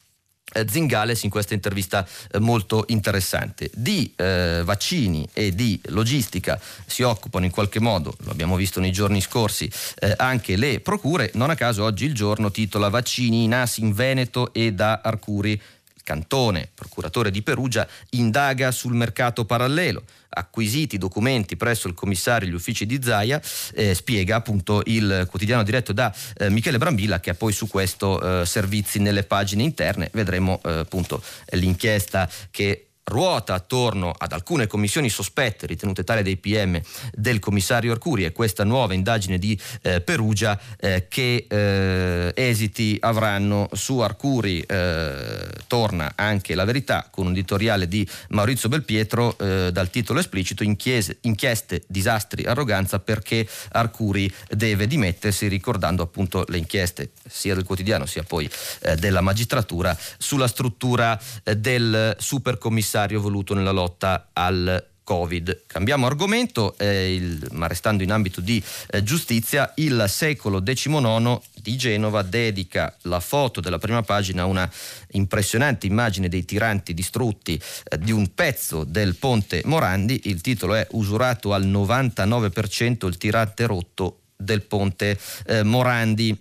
Zingales in questa intervista eh, molto interessante. Di eh, vaccini e di logistica si occupano in qualche modo, lo abbiamo visto nei giorni scorsi, eh, anche le procure. Non a caso oggi il giorno titola Vaccini in ASI in Veneto e da Arcuri Cantone, procuratore di Perugia, indaga sul mercato parallelo. Acquisiti documenti presso il commissario e gli uffici di Zaia, eh, spiega appunto il quotidiano diretto da eh, Michele Brambilla che ha poi su questo eh, servizi nelle pagine interne. Vedremo eh, appunto l'inchiesta che ruota attorno ad alcune commissioni sospette ritenute tali dai PM del commissario Arcuri e questa nuova indagine di eh, Perugia eh, che eh, esiti avranno su Arcuri. Eh, torna anche la verità con un editoriale di Maurizio Belpietro eh, dal titolo esplicito inchiese, inchieste, disastri, arroganza perché Arcuri deve dimettersi ricordando appunto le inchieste sia del quotidiano sia poi eh, della magistratura sulla struttura del supercommissario necessario voluto nella lotta al Covid. Cambiamo argomento, eh, il, ma restando in ambito di eh, giustizia, il secolo XIX di Genova dedica la foto della prima pagina a una impressionante immagine dei tiranti distrutti eh, di un pezzo del ponte Morandi. Il titolo è Usurato al 99% il tirante rotto del ponte eh, Morandi.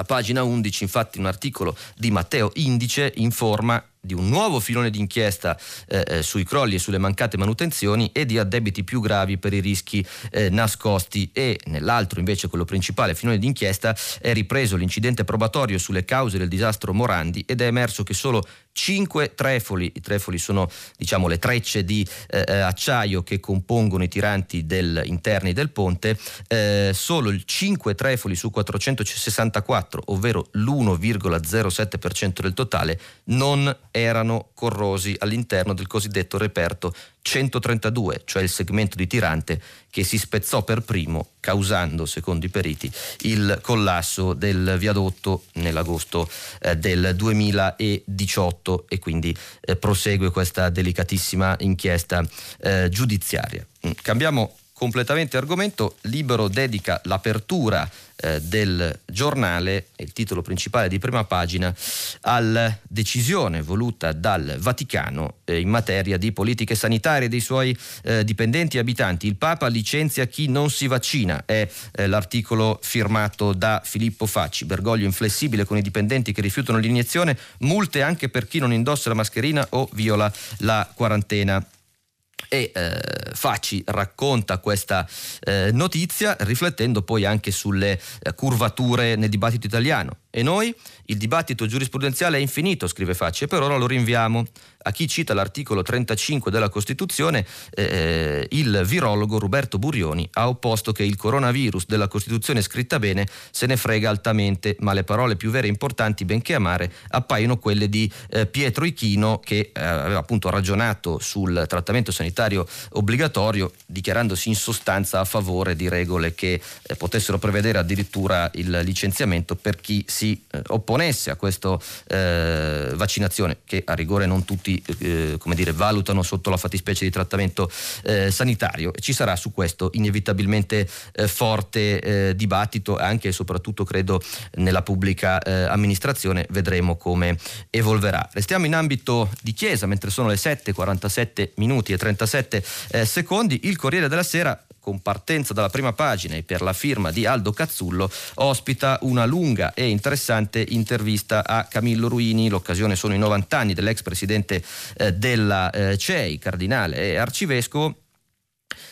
A pagina 11 infatti un articolo di Matteo Indice informa di un nuovo filone d'inchiesta eh, eh, sui crolli e sulle mancate manutenzioni e di addebiti più gravi per i rischi eh, nascosti. E nell'altro invece quello principale filone d'inchiesta è ripreso l'incidente probatorio sulle cause del disastro Morandi ed è emerso che solo cinque trefoli, i trefoli sono diciamo le trecce di eh, eh acciaio che compongono i tiranti del, interni del ponte, eh, solo 5 trefoli su 464, ovvero l'1,07% del totale, non erano corrosi all'interno del cosiddetto reperto 132, cioè il segmento di tirante che si spezzò per primo, causando, secondo i periti, il collasso del viadotto nell'agosto eh, del 2018 e quindi eh, prosegue questa delicatissima inchiesta eh, giudiziaria. Mm, cambiamo completamente argomento, Libero dedica l'apertura eh, del giornale, il titolo principale di prima pagina, alla decisione voluta dal Vaticano eh, in materia di politiche sanitarie dei suoi eh, dipendenti e abitanti. Il Papa licenzia chi non si vaccina, è eh, l'articolo firmato da Filippo Facci. Bergoglio inflessibile con i dipendenti che rifiutano l'iniezione, multe anche per chi non indossa la mascherina o viola la quarantena e eh, Facci racconta questa eh, notizia riflettendo poi anche sulle eh, curvature nel dibattito italiano. E noi? Il dibattito giurisprudenziale è infinito, scrive Facci, e per ora lo rinviamo. A chi cita l'articolo 35 della Costituzione, eh, il virologo Roberto Burioni ha opposto che il coronavirus della Costituzione scritta bene se ne frega altamente, ma le parole più vere e importanti, benché amare, appaiono quelle di eh, Pietro Ichino che eh, aveva appunto ragionato sul trattamento sanitario obbligatorio, dichiarandosi in sostanza a favore di regole che eh, potessero prevedere addirittura il licenziamento per chi si si eh, opponesse a questa eh, vaccinazione che a rigore non tutti eh, come dire, valutano sotto la fattispecie di trattamento sanitario. Ci sarà su questo inevitabilmente forte dibattito anche e soprattutto credo nella pubblica amministrazione vedremo come evolverà. Restiamo in ambito di chiesa mentre sono le 7:47 minuti e 37 secondi. Il Corriere della Sera con partenza dalla prima pagina e per la firma di Aldo Cazzullo, ospita una lunga e interessante intervista a Camillo Ruini. L'occasione sono i 90 anni dell'ex presidente eh, della eh, CEI, cardinale e arcivescovo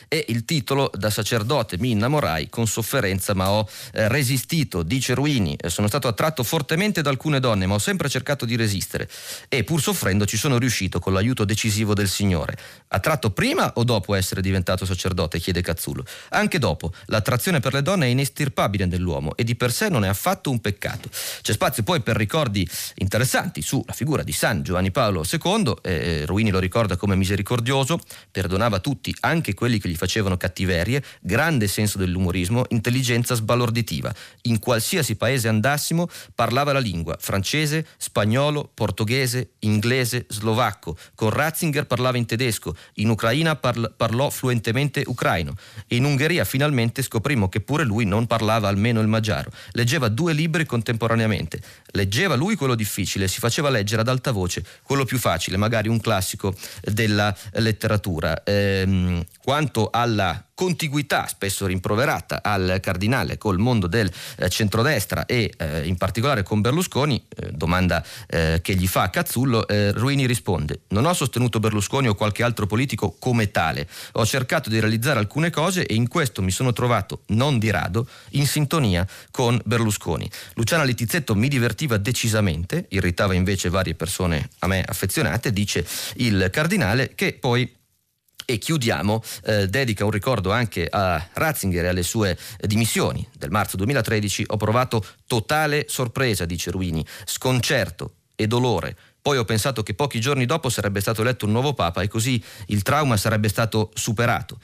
e il titolo da sacerdote mi innamorai con sofferenza ma ho eh, resistito, dice Ruini, eh, sono stato attratto fortemente da alcune donne ma ho sempre cercato di resistere e pur soffrendo ci sono riuscito con l'aiuto decisivo del Signore. Attratto prima o dopo essere diventato sacerdote? chiede Cazzullo. Anche dopo, l'attrazione per le donne è inestirpabile nell'uomo e di per sé non è affatto un peccato. C'è spazio poi per ricordi interessanti sulla figura di San Giovanni Paolo II, eh, Ruini lo ricorda come misericordioso, perdonava tutti, anche quelli che gli facevano cattiverie, grande senso dell'umorismo, intelligenza sbalorditiva. In qualsiasi paese andassimo parlava la lingua, francese, spagnolo, portoghese, inglese, slovacco. Con Ratzinger parlava in tedesco, in Ucraina parl- parlò fluentemente ucraino in Ungheria finalmente scoprimmo che pure lui non parlava almeno il magiaro. Leggeva due libri contemporaneamente. Leggeva lui quello difficile, si faceva leggere ad alta voce quello più facile, magari un classico della letteratura. Ehm, quanto alla contiguità spesso rimproverata al cardinale col mondo del eh, centrodestra e eh, in particolare con Berlusconi, eh, domanda eh, che gli fa Cazzullo, eh, Ruini risponde non ho sostenuto Berlusconi o qualche altro politico come tale, ho cercato di realizzare alcune cose e in questo mi sono trovato, non di rado, in sintonia con Berlusconi. Luciana Litizzetto mi divertiva decisamente, irritava invece varie persone a me affezionate, dice il cardinale, che poi e chiudiamo, eh, dedica un ricordo anche a Ratzinger e alle sue dimissioni del marzo 2013. Ho provato totale sorpresa, dice Ruini, sconcerto e dolore. Poi ho pensato che pochi giorni dopo sarebbe stato eletto un nuovo Papa e così il trauma sarebbe stato superato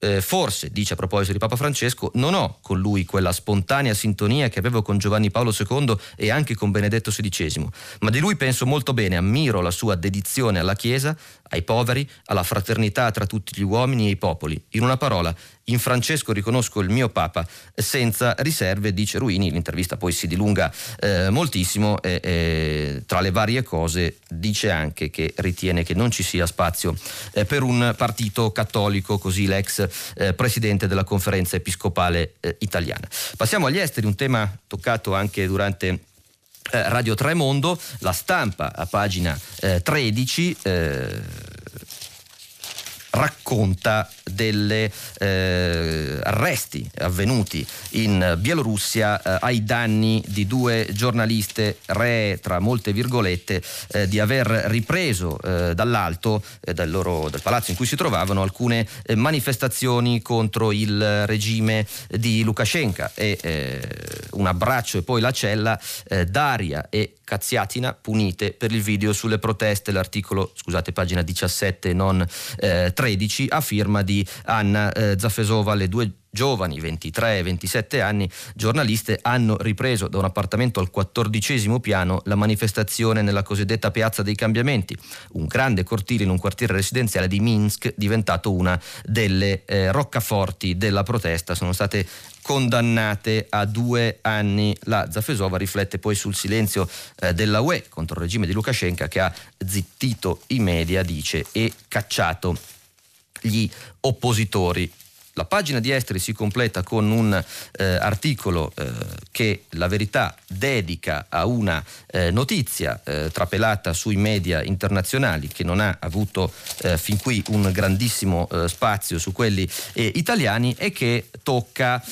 eh, forse, dice a proposito di Papa Francesco, non ho con lui quella spontanea sintonia che avevo con Giovanni Paolo II e anche con Benedetto XVI, ma di lui penso molto bene, ammiro la sua dedizione alla Chiesa, ai poveri, alla fraternità tra tutti gli uomini e i popoli. In una parola, in Francesco riconosco il mio Papa senza riserve, dice Ruini, l'intervista poi si dilunga eh, moltissimo e, e, tra le varie cose dice anche che ritiene che non ci sia spazio eh, per un partito cattolico, così l'ex eh, presidente della conferenza episcopale eh, italiana. Passiamo agli esteri, un tema toccato anche durante eh, Radio Tremondo, la stampa a pagina 13 eh, racconta degli eh, arresti avvenuti in Bielorussia eh, ai danni di due giornaliste re, tra molte virgolette, eh, di aver ripreso eh, dall'alto eh, dal, loro, dal, palazzo in cui si trovavano alcune eh, manifestazioni contro il regime di Lukashenko e un abbraccio e poi la cella, Daria e Cazziatina punite per il video sulle proteste, l'articolo, scusate, pagina 17 non 13, a firma di Anna eh, Zafesova, le due giovani, 23 e 27 anni, giornaliste, hanno ripreso da un appartamento al quattordicesimo piano la manifestazione nella cosiddetta Piazza dei Cambiamenti, un grande cortile in un quartiere residenziale di Minsk diventato una delle eh, roccaforti della protesta. Sono state condannate a due anni. La Zafesova riflette poi sul silenzio eh, della UE contro il regime di Lukashenko che ha zittito i media, dice, e cacciato gli oppositori. La pagina di Esteri si completa con un eh, articolo eh, che la verità dedica a una eh, notizia eh, trapelata sui media internazionali che non ha avuto eh, fin qui un grandissimo eh, spazio su quelli italiani e che tocca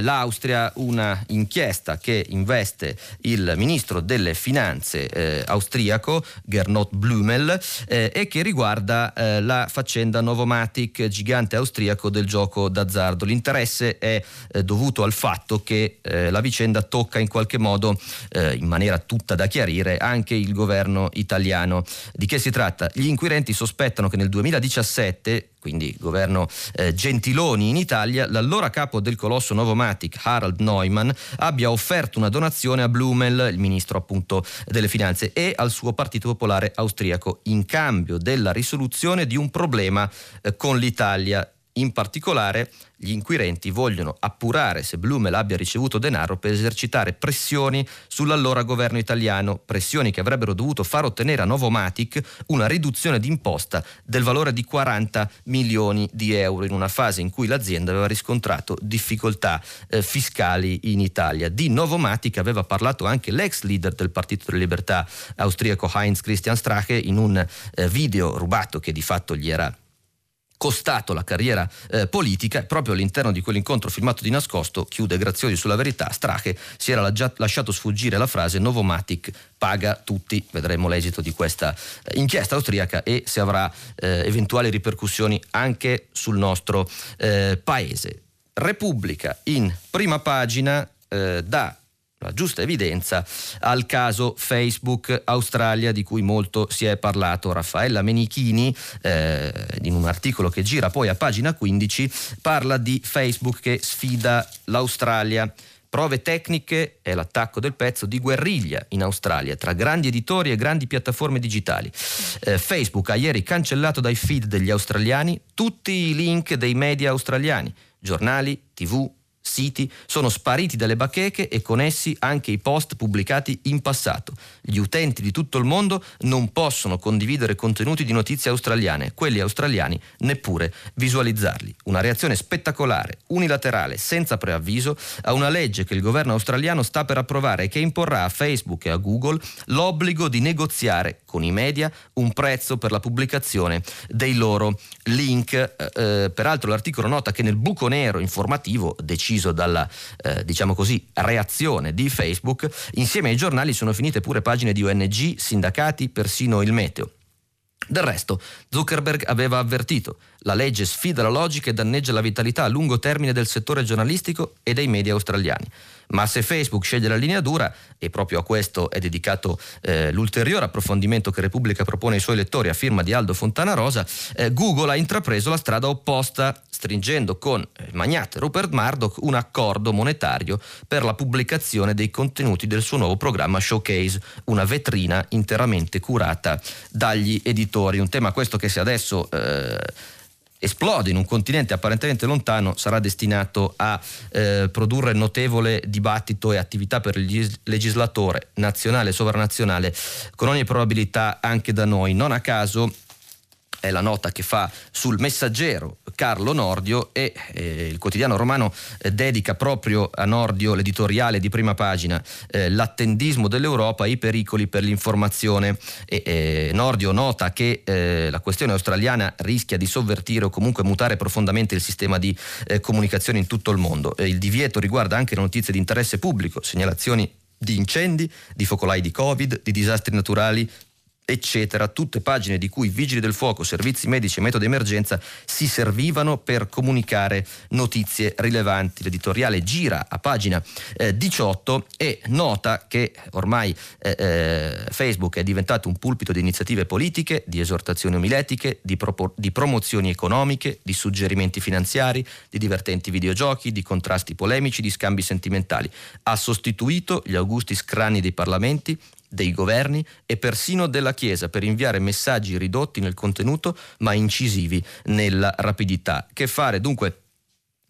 l'Austria, una inchiesta che investe il ministro delle finanze austriaco Gernot Blümel e che riguarda la faccenda Novomatic, gigante austriaco del gioco d'azzardo. L'interesse è eh, dovuto al fatto che eh, la vicenda tocca in qualche modo, eh, in maniera tutta da chiarire, anche il governo italiano. Di che si tratta? Gli inquirenti sospettano che nel 2017 quindi governo eh, Gentiloni in Italia, l'allora capo del colosso Novomatic, Harald Neumann, abbia offerto una donazione a Blumel, il ministro appunto delle finanze, e al suo Partito Popolare austriaco in cambio della risoluzione di un problema eh, con l'Italia in particolare, gli inquirenti vogliono appurare se Blumel abbia ricevuto denaro per esercitare pressioni sull'allora governo italiano, pressioni che avrebbero dovuto far ottenere a Novomatic una riduzione d'imposta del valore di 40 milioni di euro in una fase in cui l'azienda aveva riscontrato difficoltà eh, fiscali in Italia. Di Novomatic aveva parlato anche l'ex leader del Partito delle Libertà austriaco Heinz Christian Strache in un eh, video rubato che di fatto gli era costato la carriera eh, politica proprio all'interno di quell'incontro filmato di nascosto, chiude Graziosi sulla verità, Strache si era lasciato sfuggire la frase Novomatic paga tutti, vedremo l'esito di questa eh, inchiesta austriaca e se avrà eh, eventuali ripercussioni anche sul nostro eh, paese. Repubblica in prima pagina eh, da la giusta evidenza al caso Facebook Australia di cui molto si è parlato. Raffaella Menichini, eh, in un articolo che gira poi a pagina 15, parla di Facebook che sfida l'Australia. Prove tecniche è l'attacco del pezzo di guerriglia in Australia tra grandi editori e grandi piattaforme digitali. Eh, Facebook ha ieri cancellato dai feed degli australiani tutti i link dei media australiani, giornali, tv, siti sono spariti dalle bacheche e con essi anche i post pubblicati in passato. Gli utenti di tutto il mondo non possono condividere contenuti di notizie australiane, quelli australiani neppure visualizzarli. Una reazione spettacolare, unilaterale, senza preavviso, a una legge che il governo australiano sta per approvare e che imporrà a Facebook e a Google l'obbligo di negoziare con i media un prezzo per la pubblicazione dei loro link. Eh, eh peraltro l'articolo nota che nel buco nero informativo deciso deciso dalla eh, diciamo così, reazione di Facebook, insieme ai giornali sono finite pure pagine di ONG, sindacati, persino il meteo. Del resto, Zuckerberg aveva avvertito, la legge sfida la logica e danneggia la vitalità a lungo termine del settore giornalistico e dei media australiani. Ma se Facebook sceglie la linea dura, e proprio a questo è dedicato eh, l'ulteriore approfondimento che Repubblica propone ai suoi lettori a firma di Aldo Fontana Rosa, eh, Google ha intrapreso la strada opposta, stringendo con il magnate Rupert Murdoch un accordo monetario per la pubblicazione dei contenuti del suo nuovo programma Showcase, una vetrina interamente curata dagli editori. Un tema questo che se adesso... Eh, esplode in un continente apparentemente lontano sarà destinato a eh, produrre notevole dibattito e attività per il legislatore nazionale e sovranazionale con ogni probabilità anche da noi. Non a caso è la nota che fa sul messaggero Carlo Nordio e eh, il quotidiano romano eh, dedica proprio a Nordio l'editoriale di prima pagina eh, L'attendismo dell'Europa i pericoli per l'informazione e, eh, Nordio nota che eh, la questione australiana rischia di sovvertire o comunque mutare profondamente il sistema di eh, comunicazione in tutto il mondo. il divieto riguarda anche le notizie di interesse pubblico, segnalazioni di incendi, di focolai di Covid, di disastri naturali, eccetera, tutte pagine di cui vigili del fuoco, servizi medici e metodi emergenza si servivano per comunicare notizie rilevanti. L'editoriale gira a pagina eh, 18 e nota che ormai eh, eh, Facebook è diventato un pulpito di iniziative politiche, di esortazioni omiletiche, di, propor- di promozioni economiche, di suggerimenti finanziari, di divertenti videogiochi, di contrasti polemici, di scambi sentimentali. Ha sostituito gli augusti scrani dei parlamenti dei governi e persino della Chiesa per inviare messaggi ridotti nel contenuto ma incisivi nella rapidità. Che fare dunque?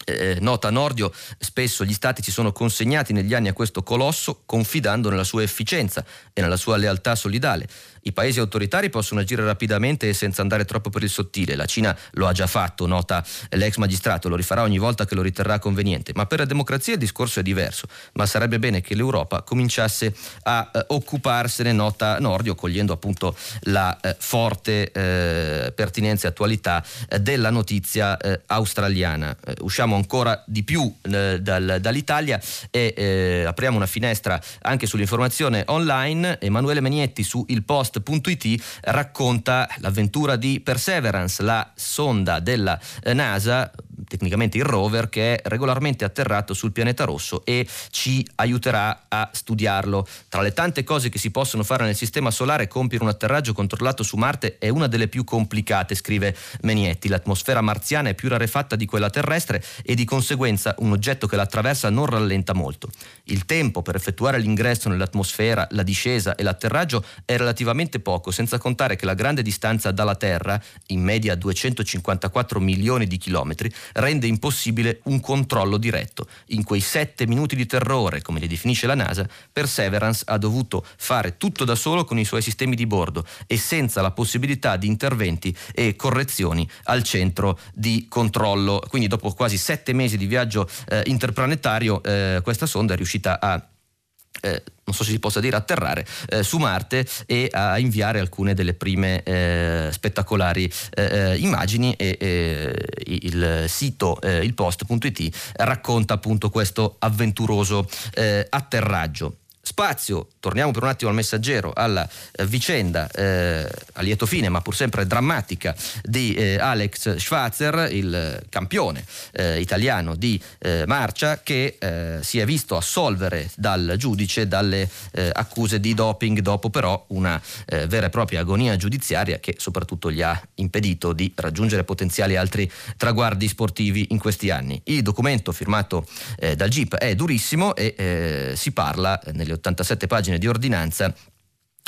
Eh, nota Nordio, spesso gli stati si sono consegnati negli anni a questo colosso confidando nella sua efficienza e nella sua lealtà solidale. I paesi autoritari possono agire rapidamente e senza andare troppo per il sottile. La Cina lo ha già fatto, nota l'ex magistrato, lo rifarà ogni volta che lo riterrà conveniente. Ma per la democrazia il discorso è diverso. Ma sarebbe bene che l'Europa cominciasse a eh, occuparsene, nota Nordio, cogliendo appunto la eh, forte eh, pertinenza e attualità eh, della notizia eh, australiana. Eh, usciamo ancora di più dal, dall'Italia e apriamo una finestra anche sull'informazione online. Emanuele Menietti su Il Post Post.it racconta l'avventura di Perseverance, la sonda della eh, NASA tecnicamente il rover che è regolarmente atterrato sul pianeta rosso e ci aiuterà a studiarlo. Tra le tante cose che si possono fare nel sistema solare, compiere un atterraggio controllato su Marte è una delle più complicate, scrive Menietti. L'atmosfera marziana è più rarefatta di quella terrestre e di conseguenza un oggetto che la attraversa non rallenta molto. Il tempo per effettuare l'ingresso nell'atmosfera, la discesa e l'atterraggio è relativamente poco, senza contare che la grande distanza dalla Terra, in media 254 milioni di chilometri, rende impossibile un controllo diretto. In quei sette minuti di terrore, come li definisce la NASA, Perseverance ha dovuto fare tutto da solo con i suoi sistemi di bordo e senza la possibilità di interventi e correzioni al centro di controllo. Quindi dopo quasi sette mesi di viaggio eh, interplanetario eh, questa sonda è riuscita a eh, non so se si possa dire atterrare eh, su Marte e a inviare alcune delle prime eh, spettacolari eh, immagini e il sito ilpost.it racconta appunto questo avventuroso atterraggio. Spazio, torniamo per un attimo al messaggero, alla eh, vicenda eh, a lieto fine ma pur sempre drammatica di eh, Alex Schwarzer, il campione eh, italiano di eh, marcia che eh, si è visto assolvere dal giudice dalle accuse di doping dopo però una vera e propria agonia giudiziaria che soprattutto gli ha impedito di raggiungere potenziali altri traguardi sportivi in questi anni. Il documento firmato dal GIP è durissimo e si parla nelle 87 pagine di ordinanza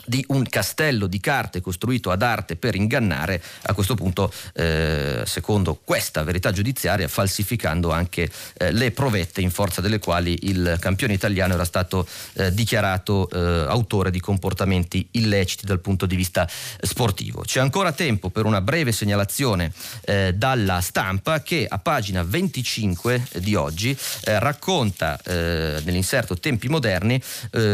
di un castello di carte costruito ad arte per ingannare, a questo punto, eh, secondo questa verità giudiziaria, falsificando anche eh, le provette in forza delle quali il campione italiano era stato eh, dichiarato eh, autore di comportamenti illeciti dal punto di vista sportivo. C'è ancora tempo per una breve segnalazione eh, dalla stampa che a pagina 25 di oggi eh, racconta nell'inserto Tempi moderni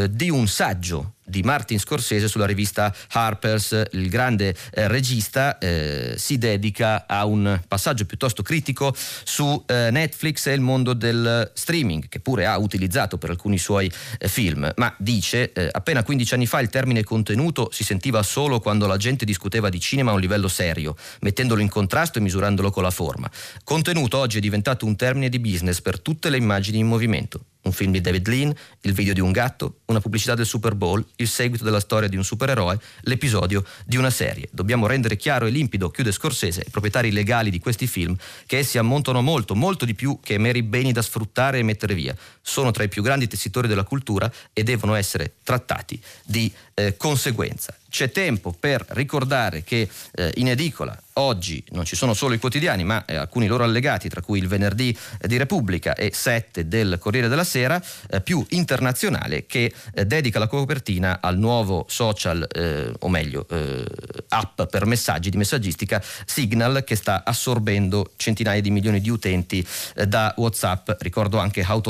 di un saggio di Martin Scorsese sulla rivista Harper's, il grande eh, regista eh, si dedica a un passaggio piuttosto critico su eh, Netflix e il mondo del streaming, che pure ha utilizzato per alcuni suoi eh, film, ma dice eh, appena 15 anni fa il termine contenuto si sentiva solo quando la gente discuteva di cinema a un livello serio, mettendolo in contrasto e misurandolo con la forma. Contenuto oggi è diventato un termine di business per tutte le immagini in movimento un film di David Lean, il video di un gatto, una pubblicità del Super Bowl, il seguito della storia di un supereroe, l'episodio di una serie. Dobbiamo rendere chiaro e limpido, chiude Scorsese, ai proprietari legali di questi film, che essi ammontano molto, molto di più che meri beni da sfruttare e mettere via. Sono tra i più grandi tessitori della cultura e devono essere trattati di eh, conseguenza c'è tempo per ricordare che eh, in edicola oggi non ci sono solo i quotidiani, ma eh, alcuni loro allegati, tra cui il venerdì di Repubblica e 7 del Corriere della Sera, eh, più internazionale, che eh, dedica la copertina al nuovo social, eh, o meglio, eh, app per messaggi di messaggistica Signal, che sta assorbendo centinaia di milioni di utenti da WhatsApp. Ricordo anche How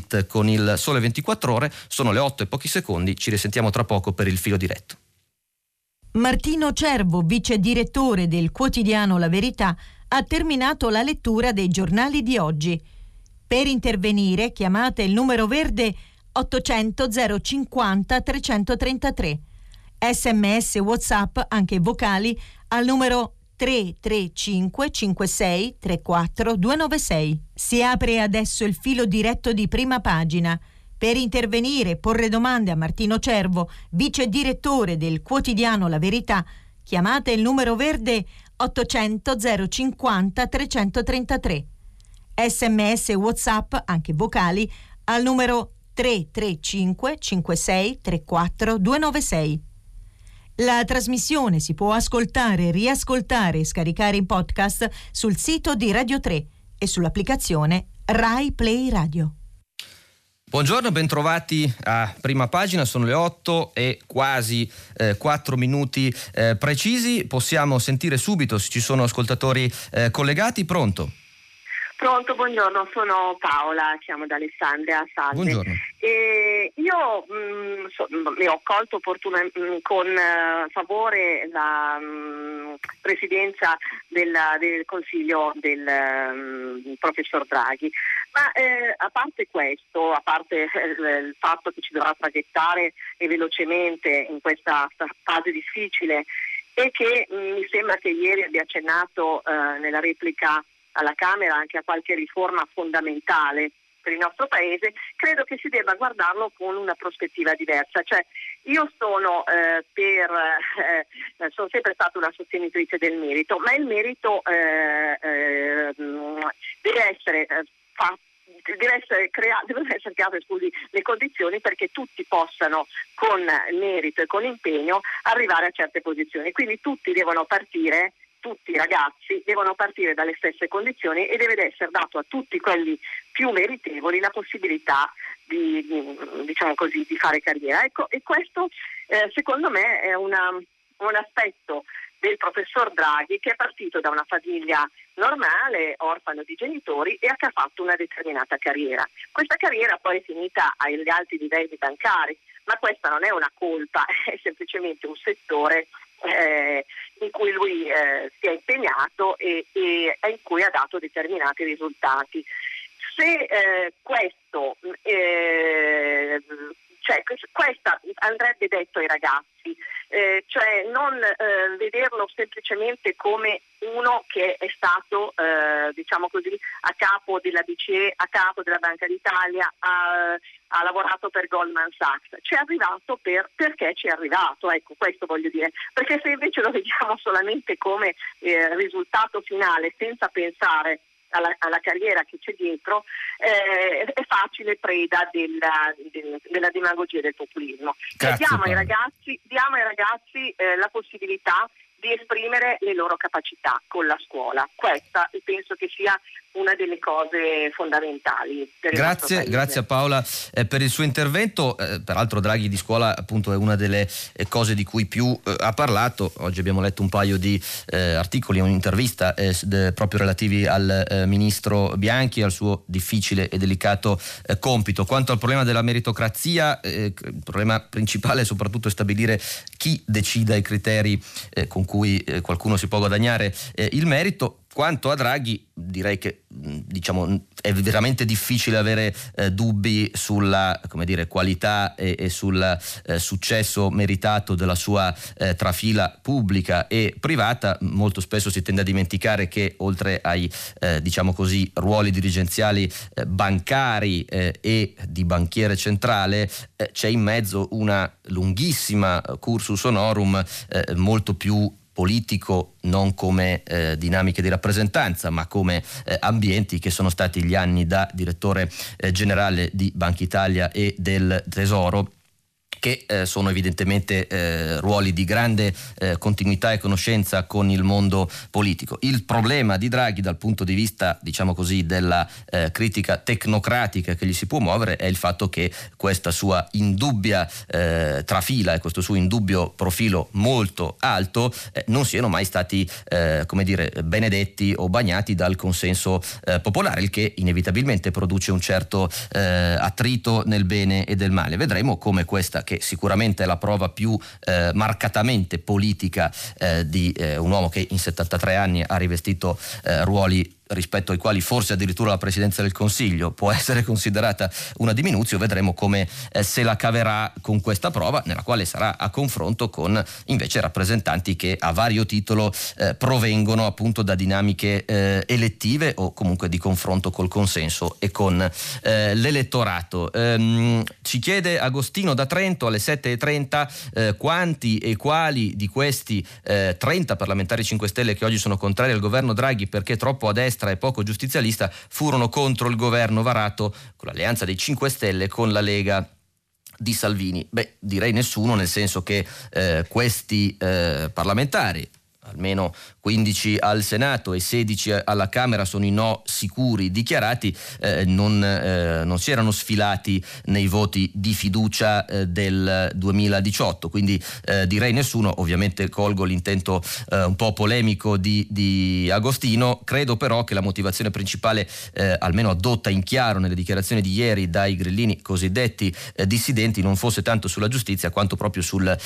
to Spend It con il Sole 24 Ore. Sono le 8 e pochi secondi, ci risentiamo tra poco per il filo diretto. Martino Cervo, vice direttore del quotidiano La Verità, ha terminato la lettura dei giornali di oggi. Per intervenire chiamate il numero verde 800 050 333. Sms WhatsApp, anche vocali, al numero 335 56 34 296. Si apre adesso il filo diretto di prima pagina. Per intervenire e porre domande a Martino Cervo, vice direttore del quotidiano La Verità, chiamate il numero verde 800 050 333. Sms WhatsApp, anche vocali, al numero 335 56 34 296. La trasmissione si può ascoltare, riascoltare e scaricare in podcast sul sito di Radio 3 e sull'applicazione Rai Play Radio. Buongiorno, bentrovati a prima pagina, sono le 8 e quasi eh, 4 minuti eh, precisi, possiamo sentire subito se ci sono ascoltatori eh, collegati, pronto? Pronto, buongiorno, sono Paola, chiamo da Alessandria, salve. Buongiorno. E io mh, mm, so, mi ho colto opportun- mm, con uh, favore la mh, mm, presidenza della, del Consiglio del professor Draghi, ma eh, a parte questo, a parte eh, il fatto che ci dovrà traghettare e velocemente in questa fase difficile e che mh, mi sembra che ieri abbia accennato eh, nella replica alla Camera anche a qualche riforma fondamentale per il nostro Paese, credo che si debba guardarlo con una prospettiva diversa. Cioè, io sono, eh, per, eh, sono sempre stata una sostenitrice del merito, ma il merito eh, eh deve essere eh, fatto deve essere crea- devono essere create scusi, le condizioni perché tutti possano con merito e con impegno arrivare a certe posizioni. Quindi tutti devono partire tutti i ragazzi devono partire dalle stesse condizioni e deve essere dato a tutti quelli più meritevoli la possibilità di, di, diciamo così, di fare carriera. Ecco, e questo eh, secondo me è una, un aspetto del professor Draghi che è partito da una famiglia normale, orfano di genitori e che ha fatto una determinata carriera. Questa carriera poi è finita agli alti livelli bancari, ma questa non è una colpa, è semplicemente un settore eh, in cui lui eh, si è impegnato e, e, in cui ha dato determinati risultati. Se eh, questo eh, cioè, questa andrebbe detto ai ragazzi, eh, cioè non eh, vederlo semplicemente come uno che è stato eh, diciamo così, a capo della BCE, a capo della Banca d'Italia, ha, ha lavorato per Goldman Sachs, ci è arrivato per, perché ci è arrivato, ecco questo voglio dire, perché se invece lo vediamo solamente come eh, risultato finale senza pensare alla, alla carriera che c'è dietro, eh, è facile preda della, de, della demagogia e del populismo. Grazie, diamo, ai ragazzi, diamo ai ragazzi eh, la possibilità di esprimere le loro capacità con la scuola. Questa penso che sia una delle cose fondamentali. grazie, grazie a Paola eh, per il suo intervento. Eh, peraltro Draghi di scuola appunto è una delle eh, cose di cui più eh, ha parlato. Oggi abbiamo letto un paio di eh, articoli, un'intervista eh, de, proprio relativi al ministro Bianchi, al suo difficile e delicato compito. Quanto al problema della meritocrazia, il problema principale soprattutto è stabilire chi decida i criteri con cui qualcuno si può guadagnare il merito quanto a Draghi, direi che diciamo, è veramente difficile avere eh, dubbi sulla dire, qualità e, e sul eh, successo meritato della sua eh, trafila pubblica e privata. Molto spesso si tende a dimenticare che oltre ai eh, diciamo così, ruoli dirigenziali eh, bancari eh, e di banchiere centrale c'è in mezzo una lunghissima cursus honorum molto più politico non come eh, dinamiche di rappresentanza, ma come eh, ambienti che sono stati gli anni da direttore eh, generale di Banca Italia e del Tesoro che eh, sono evidentemente eh, ruoli di grande eh, continuità e conoscenza con il mondo politico. Il problema di Draghi dal punto di vista, diciamo così, della eh, critica tecnocratica che gli si può muovere è il fatto che questa sua indubbia eh, trafila e questo suo indubbio profilo molto alto eh, non siano mai stati, come dire, benedetti o bagnati dal consenso popolare, il che inevitabilmente produce un certo attrito nel bene e del male. Vedremo come questa che sicuramente è la prova più eh, marcatamente politica eh, di eh, un uomo che in 73 anni ha rivestito eh, ruoli rispetto ai quali forse addirittura la Presidenza del Consiglio può essere considerata una diminuzione, vedremo come eh, se la caverà con questa prova, nella quale sarà a confronto con invece rappresentanti che a vario titolo eh, provengono appunto da dinamiche eh, elettive o comunque di confronto col consenso e con eh, l'elettorato. Ehm, ci chiede Agostino da Trento alle 7.30 eh, quanti e quali di questi 30 eh, parlamentari 5 Stelle che oggi sono contrari al governo Draghi perché troppo a destra destra e poco giustizialista furono contro il governo varato con l'alleanza dei 5 Stelle con la Lega di Salvini? Beh, direi nessuno, nel senso che eh, questi eh, parlamentari, almeno 15 al Senato e 16 alla Camera sono i no sicuri dichiarati, eh, non, eh, non, si erano sfilati nei voti di fiducia eh, del 2018, quindi eh, direi nessuno, ovviamente colgo l'intento eh, un po' polemico di, di, Agostino, credo però che la motivazione principale, eh, almeno adotta in chiaro nelle dichiarazioni di ieri dai grillini cosiddetti dissidenti, non fosse tanto sulla giustizia quanto proprio sul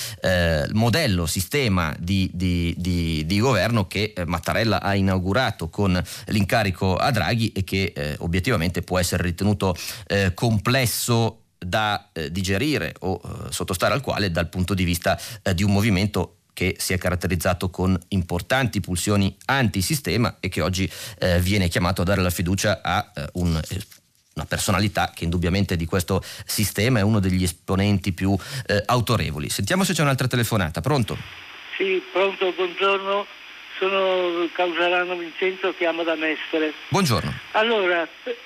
modello, sistema di, di, di, di governo che eh, Mattarella ha inaugurato con l'incarico a Draghi e che eh, obiettivamente può essere ritenuto eh, complesso da eh, digerire o eh, sottostare al quale dal punto di vista eh, di un movimento che si è caratterizzato con importanti pulsioni antisistema e che oggi viene chiamato a dare la fiducia a un, una personalità che indubbiamente di questo sistema è uno degli esponenti più eh, autorevoli. Sentiamo se c'è un'altra telefonata. Pronto? Sì, pronto, buongiorno. Sono Causalano Vincenzo, chiamo da Mestre. Buongiorno. Allora, eh,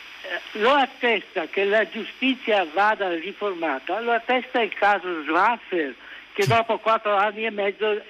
lo attesta che la giustizia vada riformata, lo attesta il caso Schwarzer, che dopo quattro anni e mezzo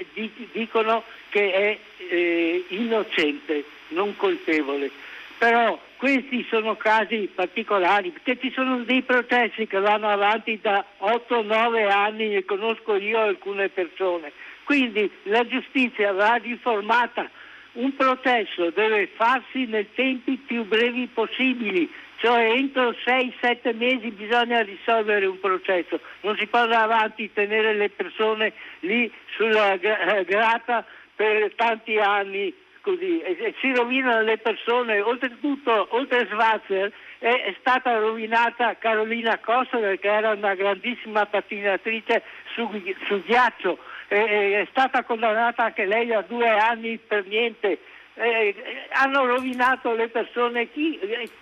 dicono che è eh, innocente, non colpevole. Però questi sono casi particolari, perché ci sono dei processi che vanno avanti da 8-9 anni, ne conosco io alcune persone. Quindi la giustizia va riformata un processo deve farsi nei tempi più brevi possibili, cioè entro 6-7 mesi bisogna risolvere un processo, non si può andare avanti tenere le persone lì sulla eh, grata per tanti anni così. E, e si rovinano le persone, oltretutto oltre a Schwarzer è, è, stata rovinata Carolina Costa perché era una grandissima pattinatrice su, su ghiaccio, è stata condannata anche lei a due anni per niente. Eh, hanno rovinato le persone, chi,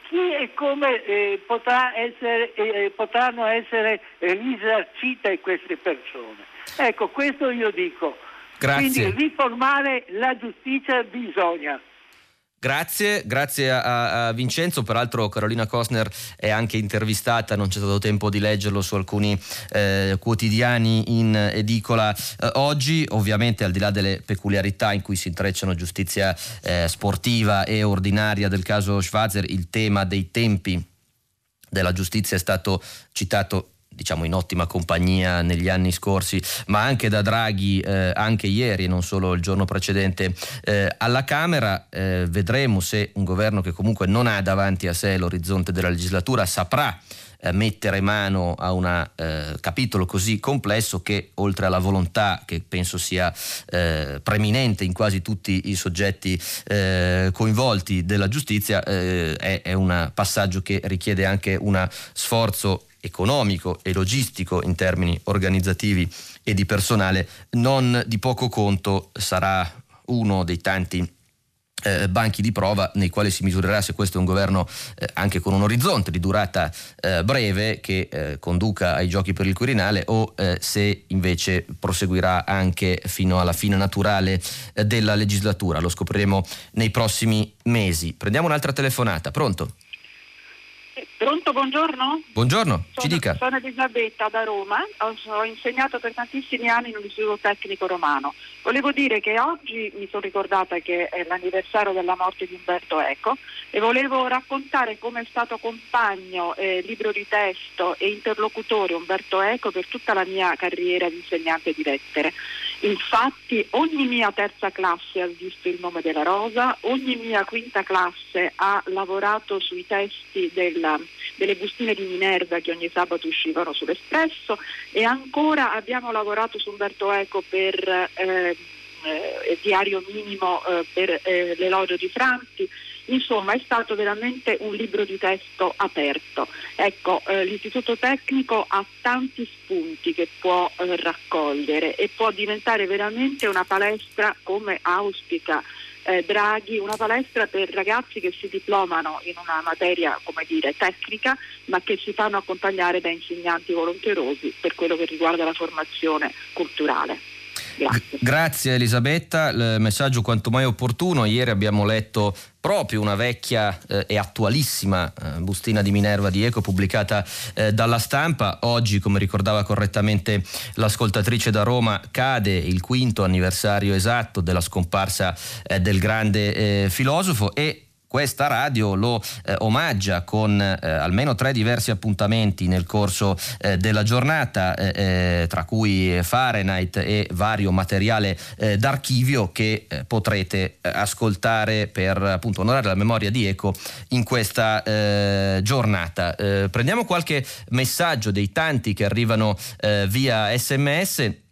chi e come eh, potrà essere, eh, potranno essere risarcite queste persone. Ecco, questo io dico. Grazie. Quindi riformare la giustizia bisogna. Grazie, grazie a, a, Vincenzo. Peraltro Carolina Cosner è anche intervistata, non c'è stato tempo di leggerlo su alcuni eh, quotidiani in edicola eh, oggi. Ovviamente al di là delle peculiarità in cui si intrecciano giustizia eh, sportiva e ordinaria del caso Schwarzer, il tema dei tempi della giustizia è stato citato diciamo in ottima compagnia negli anni scorsi, ma anche da Draghi eh, anche ieri e non solo il giorno precedente eh, alla Camera. Eh, vedremo se un governo che comunque non ha davanti a sé l'orizzonte della legislatura saprà eh, mettere mano a un eh, capitolo così complesso che oltre alla volontà che penso sia eh, preminente in quasi tutti i soggetti eh, coinvolti della giustizia eh, è, è un passaggio che richiede anche uno sforzo economico e logistico in termini organizzativi e di personale non di poco conto sarà uno dei tanti eh, banchi di prova nei quali si misurerà se questo è un governo eh, anche con un orizzonte di durata eh, breve che eh, conduca ai giochi per il Quirinale o eh, se invece proseguirà anche fino alla fine naturale eh, della legislatura. Lo scopriremo nei prossimi mesi. Prendiamo un'altra telefonata. Pronto? Pronto, buongiorno? Buongiorno, sono, ci dica. Sono Elisabetta da Roma, ho, ho, insegnato per tantissimi anni in un istituto tecnico romano. Volevo dire che oggi mi sono ricordata che è l'anniversario della morte di Umberto Eco e volevo raccontare come è stato compagno, eh, libro di testo e interlocutore Umberto Eco per tutta la mia carriera di insegnante di lettere. Infatti ogni mia terza classe ha visto il nome della rosa, ogni mia quinta classe ha lavorato sui testi della, delle bustine di Minerva che ogni sabato uscivano sull'Espresso e ancora abbiamo lavorato su Umberto Eco per eh, eh, Diario Minimo eh, per eh, l'elogio di Franti Insomma è stato veramente un libro di testo aperto. Ecco, eh, l'Istituto Tecnico ha tanti spunti che può eh, raccogliere e può diventare veramente una palestra come auspica eh, Draghi, una palestra per ragazzi che si diplomano in una materia come dire, tecnica ma che si fanno accompagnare da insegnanti volonterosi per quello che riguarda la formazione culturale. Grazie. Grazie Elisabetta, il messaggio quanto mai opportuno. Ieri abbiamo letto proprio una vecchia eh, e attualissima eh, bustina di Minerva di Eco pubblicata eh, dalla stampa. Oggi, come ricordava correttamente l'ascoltatrice da Roma, cade il quinto anniversario esatto della scomparsa eh, del grande eh, filosofo e questa radio lo eh, omaggia con eh, almeno tre diversi appuntamenti nel corso eh, della giornata, eh, eh, tra cui Fahrenheit e vario materiale eh, d'archivio che potrete ascoltare per appunto onorare la memoria di Eco in questa giornata. prendiamo qualche messaggio dei tanti che arrivano via sms.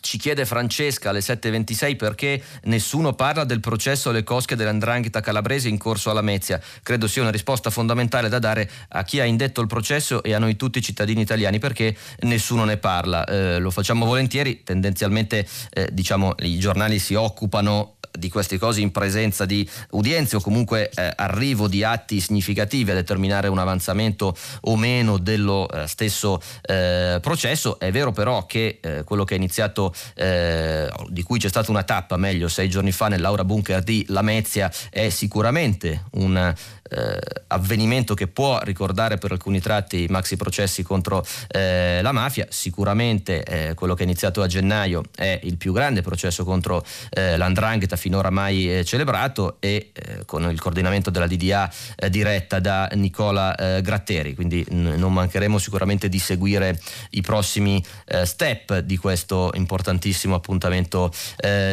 Ci chiede Francesca alle 7.26 perché nessuno parla del processo alle cosche dell'andrangheta calabrese in corso alla Mezia. Credo sia una risposta fondamentale da dare a chi ha indetto il processo e a noi tutti cittadini italiani perché nessuno ne parla. Eh, lo facciamo volentieri, tendenzialmente eh, diciamo, i giornali si occupano di queste cose in presenza di udienze o comunque eh, arrivo di atti significativi a determinare un avanzamento o meno dello eh, stesso eh, processo. È vero però che eh, quello che è iniziato, eh, di cui c'è stata una tappa, meglio sei giorni fa nell'Aura Bunker di Lamezia, è sicuramente un eh, avvenimento che può ricordare per alcuni tratti i maxi processi contro la mafia. Sicuramente quello che è iniziato a gennaio è il più grande processo contro l'andrangheta finora mai celebrato e con il coordinamento della DDA diretta da Nicola Gratteri, quindi n- non mancheremo sicuramente di seguire i prossimi step di questo importantissimo appuntamento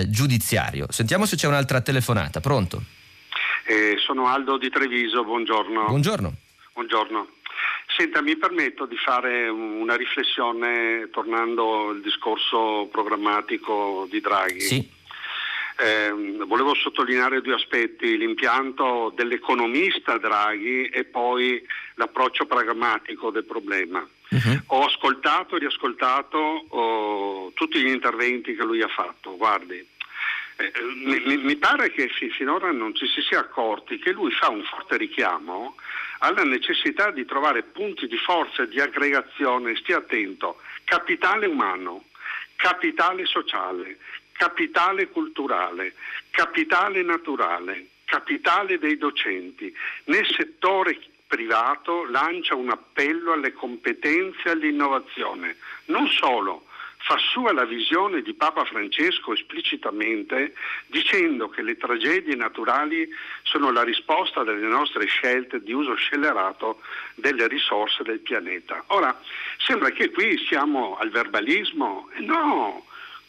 giudiziario. Sentiamo se c'è un'altra telefonata, pronto? Eh, sono Aldo di Treviso, buongiorno. Buongiorno. Buongiorno. Senta, mi permetto di fare una riflessione tornando al discorso programmatico di Draghi. Sì. Eh, volevo sottolineare due aspetti, l'impianto dell'economista Draghi e poi l'approccio pragmatico del problema. Uh-huh. Ho ascoltato e riascoltato oh, tutti gli interventi che lui ha fatto. Guardi, eh, mi, mi, pare che finora non ci si sia accorti che lui fa un forte richiamo alla necessità di trovare punti di forza e di aggregazione, stia attento, capitale umano, capitale sociale, capitale culturale, capitale naturale, capitale dei docenti. Nel settore privato lancia un appello alle competenze e all'innovazione. Non solo, fa sua la visione di Papa Francesco esplicitamente dicendo che le tragedie naturali sono la risposta delle nostre scelte di uso scellerato delle risorse del pianeta. Ora, sembra che qui siamo al verbalismo, no,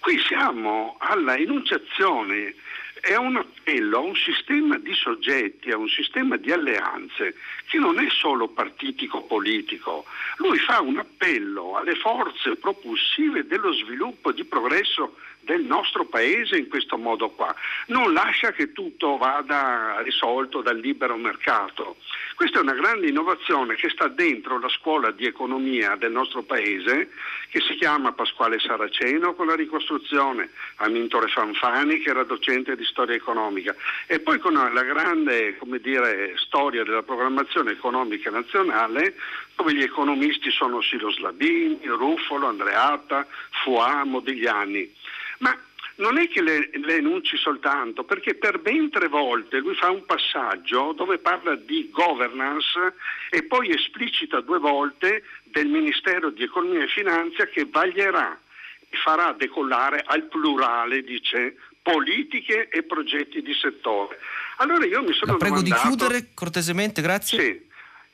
qui siamo alla enunciazione è un appello a un sistema di soggetti, a un sistema di alleanze che non è solo partitico-politico. Lui fa un appello alle forze propulsive dello sviluppo di progresso del nostro paese in questo modo qua. Non lascia che tutto vada risolto dal libero mercato. Questa è una grande innovazione che sta dentro la scuola di economia del nostro paese, che si chiama Pasquale Saraceno con la ricostruzione, Amintore Fanfani che era docente di storia economica e poi con la grande dire, storia della programmazione economica nazionale dove gli economisti sono Silo Slabini, Ruffolo, Andreatta, Fuà, Modigliani. Ma non è che le, le, enunci soltanto, perché per ben tre volte lui fa un passaggio dove parla di governance e poi esplicita due volte del Ministero di Economia e Finanza che vaglierà e farà decollare al plurale, dice, politiche e progetti di settore. Allora io mi sono La prego domandato, di chiudere cortesemente, grazie. Sì.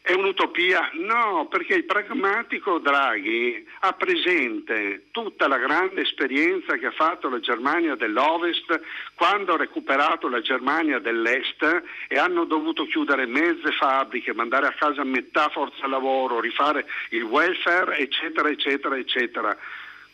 È un'utopia? No, perché il pragmatico Draghi ha presente tutta la grande esperienza che ha fatto la Germania dell'Ovest quando ha recuperato la Germania dell'Est e hanno dovuto chiudere mezze fabbriche, mandare a casa metà forza lavoro, rifare il welfare, eccetera, eccetera, eccetera.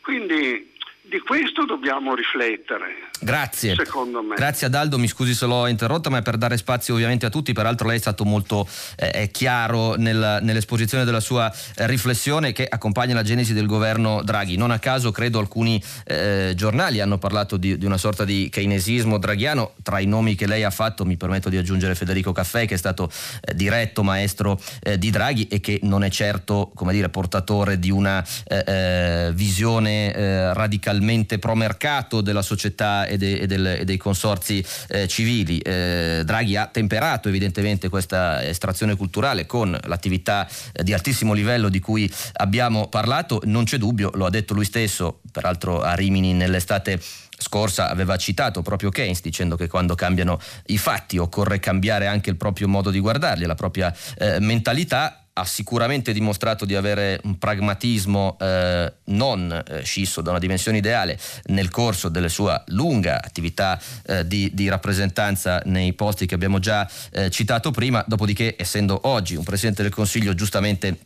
Quindi di questo dobbiamo riflettere. Grazie. Secondo me. Grazie ad Aldo, mi scusi se l'ho interrotta, ma è per dare spazio ovviamente a tutti. Peraltro lei è stato molto eh, chiaro nel, nell'esposizione della sua eh, riflessione che accompagna la genesi del governo Draghi. Non a caso credo alcuni eh, giornali hanno parlato di, di, una sorta di keynesismo draghiano. Tra i nomi che lei ha fatto mi permetto di aggiungere Federico Caffè che è stato eh, diretto maestro eh, di Draghi e che non è certo come dire, portatore di una eh, visione radicalmente pro mercato della società e, de, e, del, e dei consorzi eh, civili. Eh, Draghi ha temperato evidentemente questa estrazione culturale con l'attività eh, di altissimo livello di cui abbiamo parlato, non c'è dubbio, lo ha detto lui stesso, peraltro a Rimini nell'estate scorsa aveva citato proprio Keynes dicendo che quando cambiano i fatti occorre cambiare anche il proprio modo di guardarli, la propria eh, mentalità ha sicuramente dimostrato di avere un pragmatismo eh, non eh, scisso da una dimensione ideale nel corso della sua lunga attività eh, di, di, rappresentanza nei posti che abbiamo già eh, citato prima, dopodiché essendo oggi un Presidente del Consiglio giustamente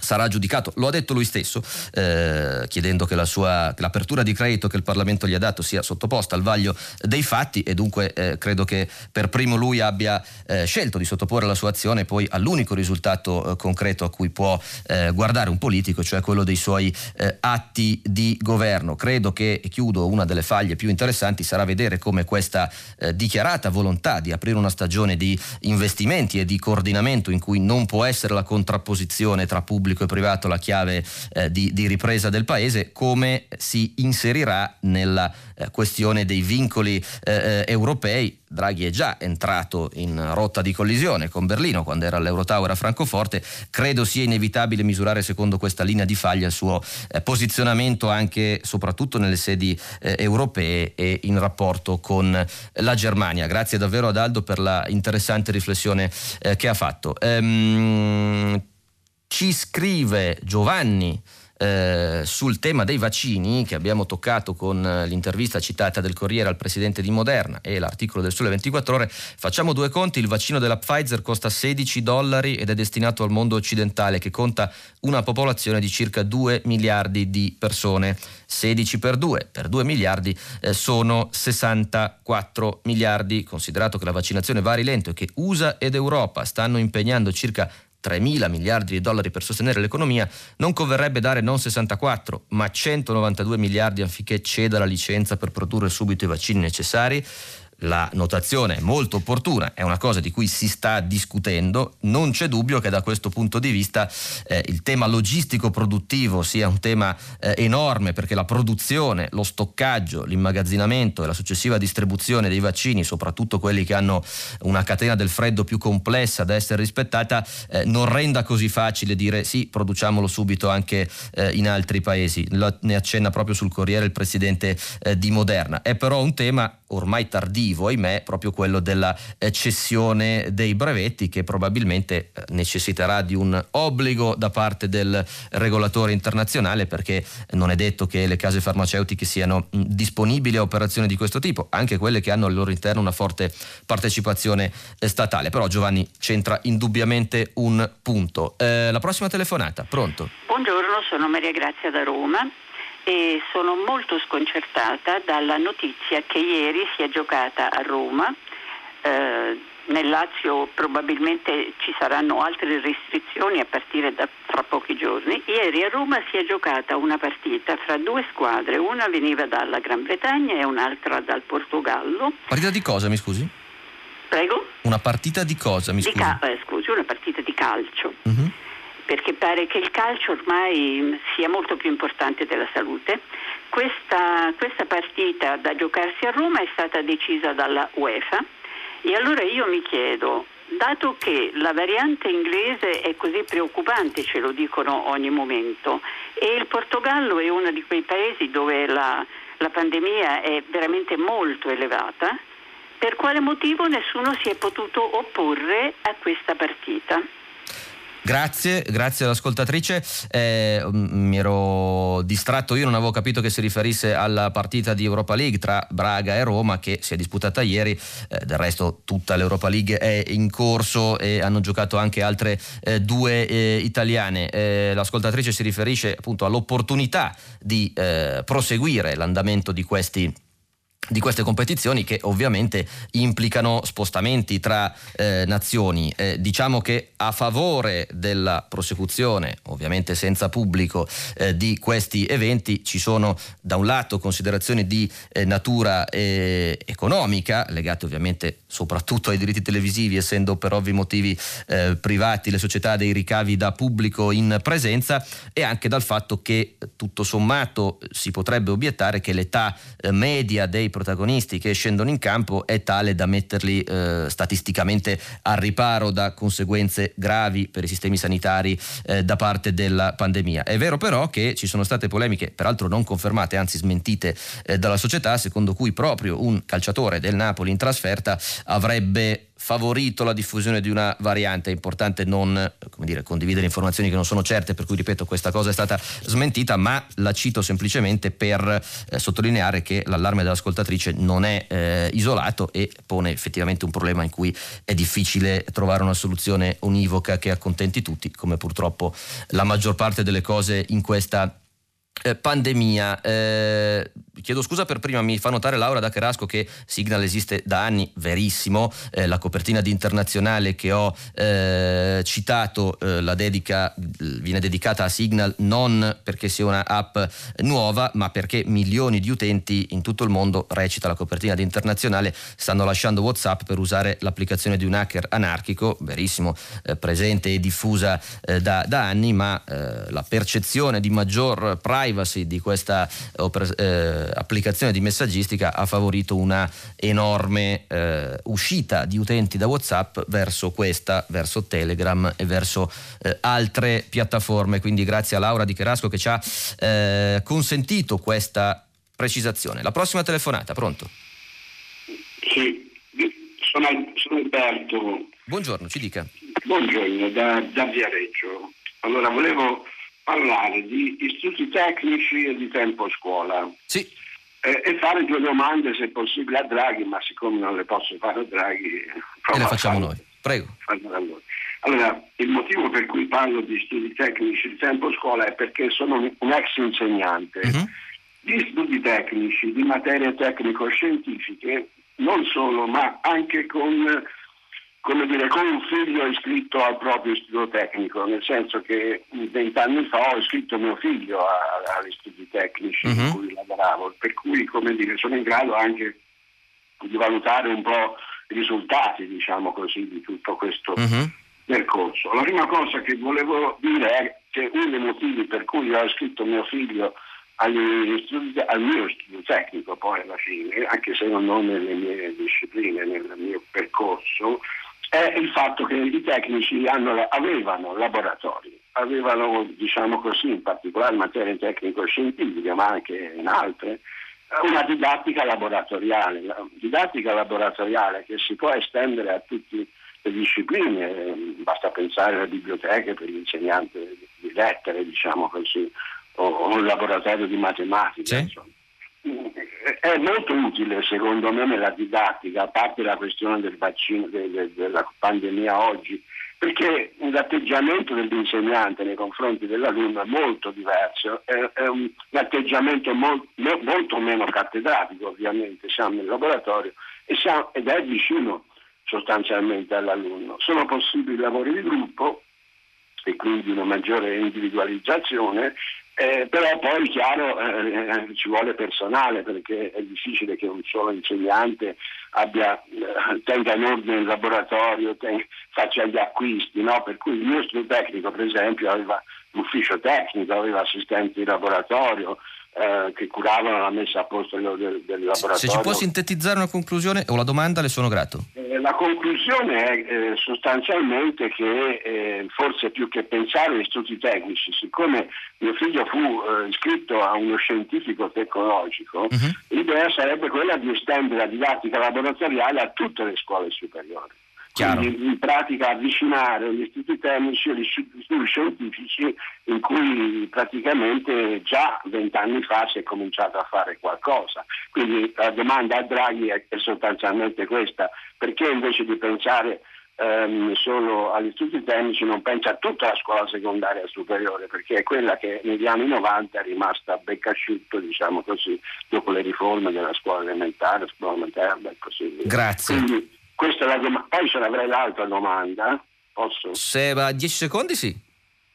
sarà giudicato, lo ha detto lui stesso, eh, chiedendo che, la sua, che l'apertura di credito che il Parlamento gli ha dato sia sottoposta al vaglio dei fatti e dunque eh, credo che per primo lui abbia eh, scelto di sottoporre la sua azione poi all'unico risultato eh, concreto a cui può eh, guardare un politico, cioè quello dei suoi eh, atti di governo. Credo che, e chiudo, una delle faglie più interessanti sarà vedere come questa dichiarata volontà di aprire una stagione di investimenti e di coordinamento in cui non può essere la contrapposizione tra pubblico pubblico e privato la chiave eh, di, di, ripresa del paese, come si inserirà nella eh, questione dei vincoli eh, eh, europei. Draghi è già entrato in rotta di collisione con Berlino quando era all'Eurotower a Francoforte. Credo sia inevitabile misurare secondo questa linea di faglia il suo eh, posizionamento anche soprattutto nelle sedi europee e in rapporto con la Germania. Grazie davvero ad Aldo per la interessante riflessione che ha fatto. Ehm, ci scrive Giovanni eh, sul tema dei vaccini che abbiamo toccato con eh, l'intervista citata del Corriere al presidente di Moderna e l'articolo del Sole 24 ore, facciamo due conti, il vaccino della Pfizer costa 16 dollari ed è destinato al mondo occidentale che conta una popolazione di circa 2 miliardi di persone. 16 per 2 per 2 miliardi eh, sono 64 miliardi, considerato che la vaccinazione va a rilento e che USA ed Europa stanno impegnando circa 3 mila miliardi di dollari per sostenere l'economia, non converrebbe dare non 64, ma 192 miliardi affinché ceda la licenza per produrre subito i vaccini necessari? La notazione è molto opportuna, è una cosa di cui si sta discutendo, non c'è dubbio che da questo punto di vista eh, il tema logistico produttivo sia un tema eh, enorme perché la produzione, lo stoccaggio, l'immagazzinamento e la successiva distribuzione dei vaccini, soprattutto quelli che hanno una catena del freddo più complessa da essere rispettata, eh, non renda così facile dire sì, produciamolo subito anche eh, in altri paesi. Lo, ne accenna proprio sul Corriere il presidente eh, di Moderna. È però un tema ormai tardivo, ahimè, proprio quello della eh, cessione dei brevetti che probabilmente eh, necessiterà di un obbligo da parte del regolatore internazionale perché non è detto che le case farmaceutiche siano disponibili a operazioni di questo tipo, anche quelle che hanno al loro interno una forte partecipazione eh, statale. Però Giovanni c'entra indubbiamente un punto. Eh, la prossima telefonata, pronto? Buongiorno, sono Maria Grazia da Roma e sono molto sconcertata dalla notizia che ieri si è giocata a Roma. Eh, nel Lazio probabilmente ci saranno altre restrizioni a partire da fra pochi giorni. Ieri a Roma si è giocata una partita fra due squadre, una veniva dalla Gran Bretagna e un'altra dal Portogallo. Partita di cosa, mi scusi? Prego? Una partita di cosa, mi scusi? Ca- eh, scusi, una partita di calcio. Uh-huh perché pare che il calcio ormai sia molto più importante della salute. Questa, questa partita da giocarsi a Roma è stata decisa dalla UEFA e allora io mi chiedo, dato che la variante inglese è così preoccupante, ce lo dicono ogni momento, e il Portogallo è uno di quei paesi dove la, la pandemia è veramente molto elevata, per quale motivo nessuno si è potuto opporre a questa partita? Grazie, grazie all'ascoltatrice. Eh, mi ero distratto io, non avevo capito che si riferisse alla partita di Europa League tra Braga e Roma che si è disputata ieri. Eh, del resto tutta l'Europa League è in corso e hanno giocato anche altre eh, due eh, italiane. Eh, l'ascoltatrice si riferisce appunto all'opportunità di eh, proseguire l'andamento di questi di queste competizioni che ovviamente implicano spostamenti tra eh, nazioni. Eh, diciamo che a favore della prosecuzione, ovviamente senza pubblico, eh, di questi eventi ci sono da un lato considerazioni di eh, natura eh, economica, legate ovviamente soprattutto ai diritti televisivi, essendo per ovvi motivi eh, privati le società dei ricavi da pubblico in presenza, e anche dal fatto che tutto sommato si potrebbe obiettare che l'età media dei protagonisti che scendono in campo è tale da metterli eh, statisticamente al riparo da conseguenze gravi per i sistemi sanitari eh, da parte della pandemia. È vero però che ci sono state polemiche, peraltro non confermate, anzi smentite eh, dalla società, secondo cui proprio un calciatore del Napoli in trasferta avrebbe favorito la diffusione di una variante. È importante non dire, condividere informazioni che non sono certe, per cui ripeto questa cosa è stata smentita, ma la cito semplicemente per eh, sottolineare che l'allarme dell'ascoltatrice non è eh, isolato e pone effettivamente un problema in cui è difficile trovare una soluzione univoca che accontenti tutti, come purtroppo la maggior parte delle cose in questa eh, pandemia. Eh, chiedo scusa per prima, mi fa notare Laura da Cherasco che Signal esiste da anni, verissimo, eh, la copertina di internazionale che ho eh, citato eh, dedica, viene dedicata a Signal non perché sia una app nuova, ma perché milioni di utenti in tutto il mondo, recita la copertina di internazionale, stanno lasciando Whatsapp per usare l'applicazione di un hacker anarchico, verissimo, presente e diffusa da, da, anni, ma la percezione di maggior privacy di questa eh, applicazione di messaggistica ha favorito una enorme eh, uscita di utenti da WhatsApp verso questa, verso Telegram e verso eh, altre piattaforme. Quindi grazie a Laura Di Cherasco che ci ha eh, consentito questa precisazione. La prossima telefonata, pronto? Sì, sono, sono Alberto. Buongiorno, ci dica. Buongiorno, da, da Viareggio. Allora, volevo parlare di istituti tecnici e di tempo scuola. Sì. Eh, e fare due domande, se possibile, a Draghi, ma siccome non le posso fare a Draghi... E le facciamo noi. Prego. Allora, il motivo per cui parlo di studi tecnici di tempo scuola è perché sono un ex insegnante. Uh-huh. Gli studi tecnici di materie tecnico-scientifiche, non solo, ma anche con come dire, con un figlio iscritto al proprio istituto tecnico, nel senso che vent'anni fa ho iscritto mio figlio agli studi tecnici uh-huh. in mhm. cui lavoravo, per cui come dire, sono in grado anche di valutare un po' i risultati, diciamo così, di tutto questo uh-huh. percorso. La prima cosa che volevo dire è che uno dei motivi per cui ho iscritto mio figlio studi, al mio studio tecnico poi alla fine, anche se non nelle mie discipline, nel mio percorso, è il fatto che i tecnici hanno, avevano laboratori, avevano, diciamo così, in particolare in materie tecnico-scientifiche, ma anche in altre, una didattica laboratoriale, didattica laboratoriale che si può estendere a tutte le discipline, basta pensare alle biblioteche per l'insegnante di lettere, diciamo così, o, un laboratorio di matematica. Sì è molto utile secondo me nella didattica, a parte la questione del vaccino, de, de, della pandemia oggi, perché l'atteggiamento dell'insegnante nei confronti dell'alunno è molto diverso, è, è un, un, atteggiamento mol, molto meno cattedratico ovviamente, siamo nel laboratorio siamo, ed è vicino sostanzialmente all'alunno. Sono possibili lavori di gruppo e quindi una maggiore individualizzazione eh, però poi chiaro eh, ci vuole personale perché è difficile che un solo insegnante abbia, eh, tenga in ordine il laboratorio, tenga, faccia gli acquisti, no? per cui il studio tecnico per esempio aveva l'ufficio tecnico, aveva assistenti di laboratorio, eh, che curavano la messa a posto del, del, laboratorio. Se ci può sintetizzare una conclusione o la domanda, le sono grato. Eh, la conclusione è eh, sostanzialmente che eh, forse più che pensare agli studi tecnici, siccome mio figlio fu eh, iscritto a uno scientifico tecnologico, uh-huh. l'idea sarebbe quella di estendere la didattica laboratoriale a tutte le scuole superiori. Quindi in pratica avvicinare gli istituti tecnici e gli istituti scientifici in cui praticamente già vent'anni fa si è cominciato a fare qualcosa. Quindi la domanda a Draghi è, è sostanzialmente questa, perché invece di pensare ehm, solo agli istituti tecnici non pensa a tutta la scuola secondaria superiore, perché è quella che negli anni 90 è rimasta a beccasciutto, diciamo così, dopo le riforme della scuola elementare, scuola materna e così via. Grazie. Quindi, questa è la domanda. Poi ce l'avrei l'altra domanda. Posso? Se va a 10 secondi, sì.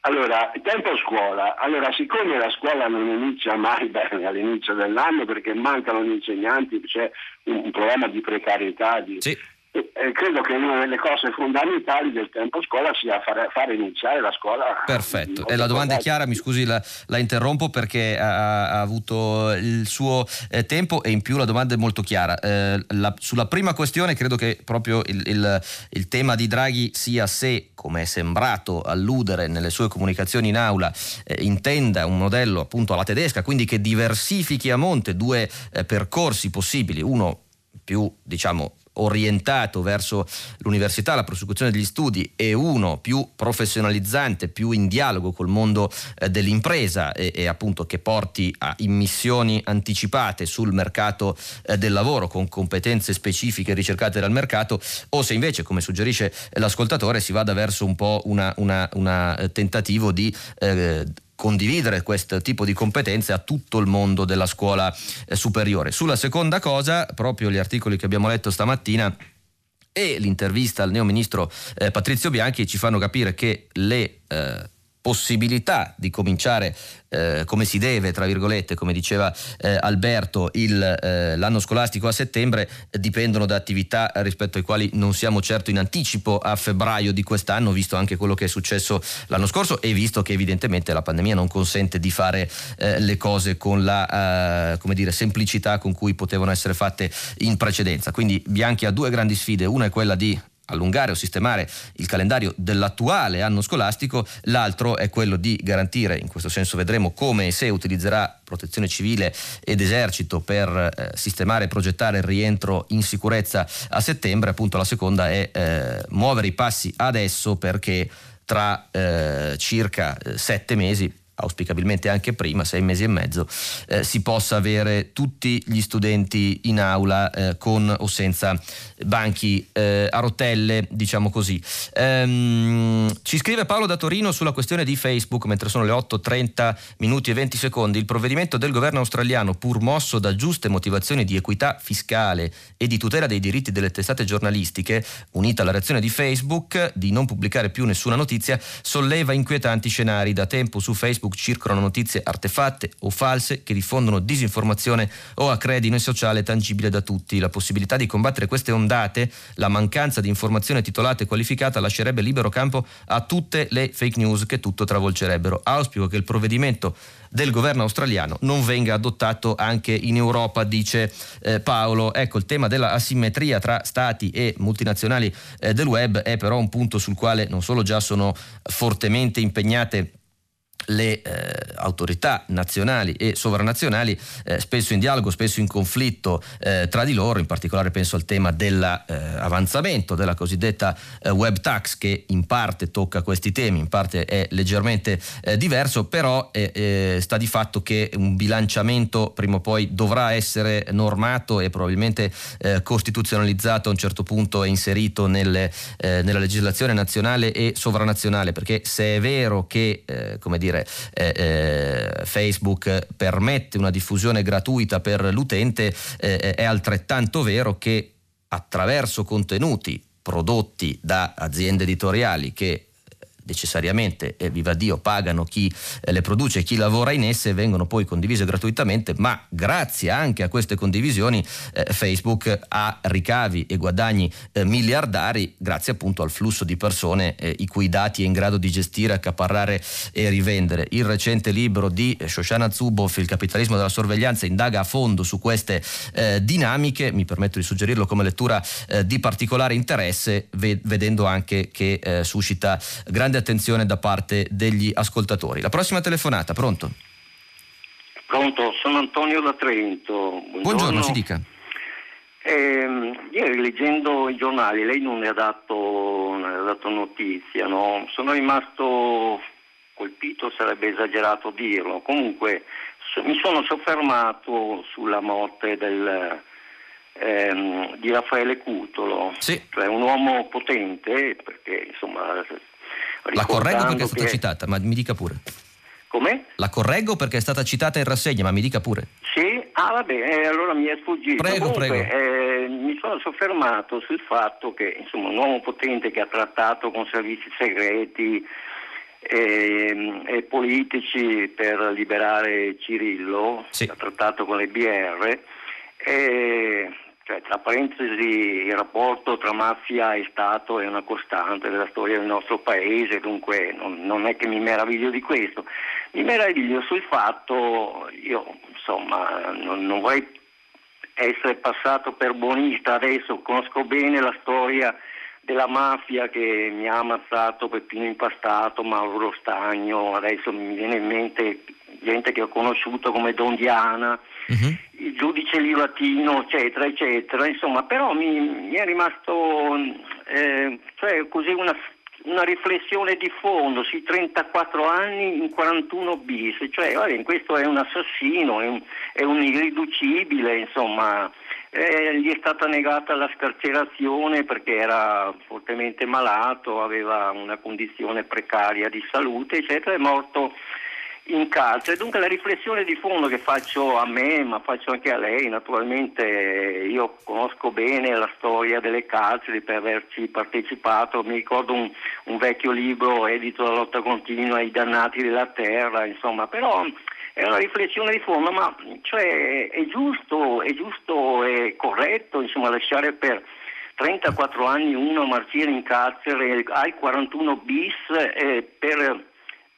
Allora, tempo scuola. Allora, siccome la scuola non inizia mai bene all'inizio dell'anno perché mancano gli insegnanti, c'è un, un problema di precarietà, di, sì. Eh, credo che una delle cose fondamentali del tempo scuola sia fare, fare iniziare la scuola. Perfetto, e la domanda è chiara, mi scusi la, la interrompo perché ha, ha, avuto il suo eh, tempo e in più la domanda è molto chiara. Eh, la, sulla prima questione credo che proprio il, il, il, tema di Draghi sia se, come è sembrato alludere nelle sue comunicazioni in aula, eh, intenda un modello appunto alla tedesca, quindi che diversifichi a monte due eh, percorsi possibili, uno più diciamo orientato verso l'università, la prosecuzione degli studi e uno più professionalizzante, più in dialogo col mondo eh, dell'impresa e, e, appunto che porti a immissioni anticipate sul mercato eh, del lavoro con competenze specifiche ricercate dal mercato o se invece, come suggerisce l'ascoltatore, si vada verso un po' un eh, tentativo di eh, condividere questo tipo di competenze a tutto il mondo della scuola eh, superiore. Sulla seconda cosa, proprio gli articoli che abbiamo letto stamattina e l'intervista al neo ministro eh, Patrizio Bianchi ci fanno capire che le eh, possibilità di cominciare eh, come si deve, tra virgolette, come diceva eh, Alberto, il, eh, l'anno scolastico a settembre dipendono da attività rispetto ai quali non siamo certo in anticipo a febbraio di quest'anno, visto anche quello che è successo l'anno scorso e visto che evidentemente la pandemia non consente di fare eh, le cose con la eh, dire, semplicità con cui potevano essere fatte in precedenza. Quindi Bianchi ha due grandi sfide, una è quella di allungare o sistemare il calendario dell'attuale anno scolastico, l'altro è quello di garantire, in questo senso vedremo come e se utilizzerà protezione civile ed esercito per eh, sistemare e progettare il rientro in sicurezza a settembre, appunto la seconda è eh, muovere i passi adesso perché tra eh, circa eh, sette mesi auspicabilmente anche prima, sei mesi e mezzo, eh, si possa avere tutti gli studenti in aula eh, con o senza banchi eh, a rotelle, diciamo così. Ehm, ci scrive Paolo da Torino sulla questione di Facebook, mentre sono le 8.30 minuti e 20 secondi. Il provvedimento del governo australiano, pur mosso da giuste motivazioni di equità fiscale e di tutela dei diritti delle testate giornalistiche, unita alla reazione di Facebook di non pubblicare più nessuna notizia, solleva inquietanti scenari. Da tempo su Facebook circolano notizie artefatte o false che diffondono disinformazione o accredino il sociale tangibile da tutti. La possibilità di combattere queste ondate la mancanza di informazione titolata e qualificata lascerebbe libero campo a tutte le fake news che tutto travolgerebbero. Auspico che il provvedimento del governo australiano non venga adottato anche in Europa, dice eh, Paolo. Ecco, il tema della asimmetria tra stati e multinazionali eh, del web è però un punto sul quale non solo già sono fortemente impegnate le eh, autorità nazionali e sovranazionali eh, spesso in dialogo, spesso in conflitto eh, tra di loro, in particolare penso al tema dell'avanzamento della cosiddetta eh, web tax che in parte tocca questi temi, in parte è leggermente eh, diverso, però eh, sta di fatto che un bilanciamento prima o poi dovrà essere normato e probabilmente costituzionalizzato a un certo punto e inserito nelle, nella legislazione nazionale e sovranazionale, perché se è vero che, come dire, dire eh, eh, Facebook permette una diffusione gratuita per l'utente, eh, è altrettanto vero che attraverso contenuti prodotti da aziende editoriali che necessariamente, eh, viva Dio, pagano chi eh, le produce chi lavora in esse, vengono poi condivise gratuitamente, ma grazie anche a queste condivisioni eh, Facebook ha ricavi e guadagni eh, miliardari grazie appunto al flusso di persone eh, i cui dati è in grado di gestire, accaparrare e rivendere. Il recente libro di Shoshana Zuboff, Il capitalismo della sorveglianza, indaga a fondo su queste dinamiche, mi permetto di suggerirlo come lettura di particolare interesse, ved- vedendo anche che suscita grande attenzione da parte degli ascoltatori. La prossima telefonata, pronto? Pronto, sono Antonio da Trento. Buongiorno, Buongiorno ci dica. Eh, ieri leggendo i giornali lei non ne ha dato, ne ha dato notizia, no? sono rimasto colpito, sarebbe esagerato dirlo, comunque so, mi sono soffermato sulla morte del, ehm, di Raffaele Cutolo, sì. cioè un uomo potente, perché insomma la correggo perché è stata che... citata, ma mi dica pure. Come? La correggo perché è stata citata in rassegna, ma mi dica pure. Sì? Ah va bene, eh, allora mi è sfuggito. Prego, Comunque, prego. Eh, mi sono soffermato sul fatto che insomma, un uomo potente che ha trattato con servizi segreti e, e politici per liberare Cirillo, sì. ha trattato con le BR, e cioè, tra parentesi, il rapporto tra mafia e Stato è una costante della storia del nostro paese, dunque non, non è che mi meraviglio di questo. Mi meraviglio sul fatto, io insomma non, non vorrei essere passato per buonista adesso, conosco bene la storia della mafia che mi ha ammazzato Peppino Impastato, Mauro Stagno, adesso mi viene in mente gente che ho conosciuto come Don Diana, uh-huh. il giudice Livatino, eccetera, eccetera. Insomma, però mi, mi è rimasto eh, cioè così una, una, riflessione di fondo sui 34 anni in 41 bis, cioè vabbè, questo è un assassino, è un, è un irriducibile, insomma. Eh, gli è stata negata la scarcerazione perché era fortemente malato, aveva una condizione precaria di salute, eccetera, è morto in carcere. Dunque la riflessione di fondo che faccio a me, ma faccio anche a lei, naturalmente io conosco bene la storia delle carceri per averci partecipato, mi ricordo un, un vecchio libro edito da Lotta Continua, I dannati della terra, insomma, però è una riflessione di fondo, ma cioè, è giusto, è giusto e corretto insomma, lasciare per 34 anni uno marciare in carcere ai 41 bis eh, per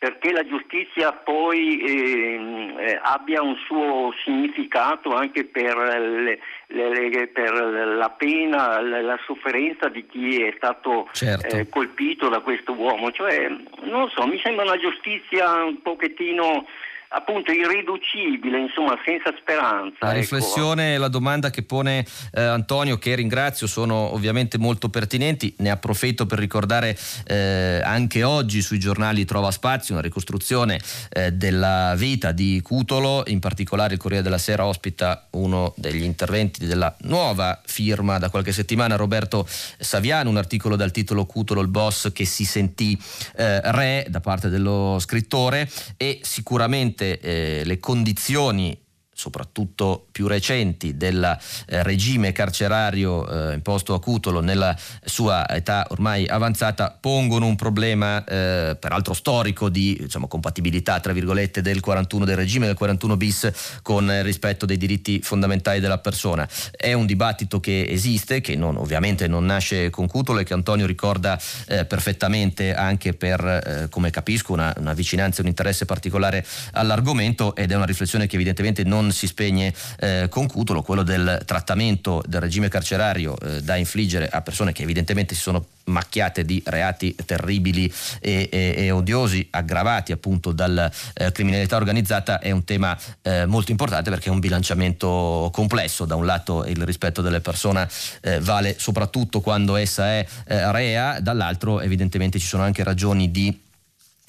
perché la giustizia poi ehm, eh, abbia un suo significato anche per, le, le, le, per la pena, la, la, sofferenza di chi è stato certo. eh, colpito da questo uomo. Cioè, non so, mi sembra una giustizia un pochettino appunto irriducibile, insomma, senza speranza. La ecco. riflessione e la domanda che pone eh, Antonio, che ringrazio, sono ovviamente molto pertinenti. Ne approfitto per ricordare eh, anche oggi sui giornali trova spazio una ricostruzione eh, della vita di Cutolo, in particolare il Corriere della Sera ospita uno degli interventi della nuova firma da qualche settimana, Roberto Saviano, un articolo dal titolo Cutolo il boss che si sentì eh, re da parte dello scrittore e sicuramente eh, le condizioni soprattutto più recenti del eh, regime carcerario eh, imposto a Cutolo nella sua età ormai avanzata pongono un problema eh, peraltro storico di diciamo, compatibilità tra virgolette del 41 del regime del 41 bis con il rispetto dei diritti fondamentali della persona. È un dibattito che esiste, che non, ovviamente non nasce con Cutolo e che Antonio ricorda eh, perfettamente anche per, eh, come capisco, una, una vicinanza e un interesse particolare all'argomento ed è una riflessione che evidentemente non si spegne eh, con Cutolo, quello del trattamento del regime carcerario eh, da infliggere a persone che evidentemente si sono macchiate di reati terribili e, e, e odiosi, aggravati appunto dalla eh, criminalità organizzata, è un tema eh, molto importante perché è un bilanciamento complesso. Da un lato il rispetto delle persone eh, vale soprattutto quando essa è eh, rea, dall'altro evidentemente ci sono anche ragioni di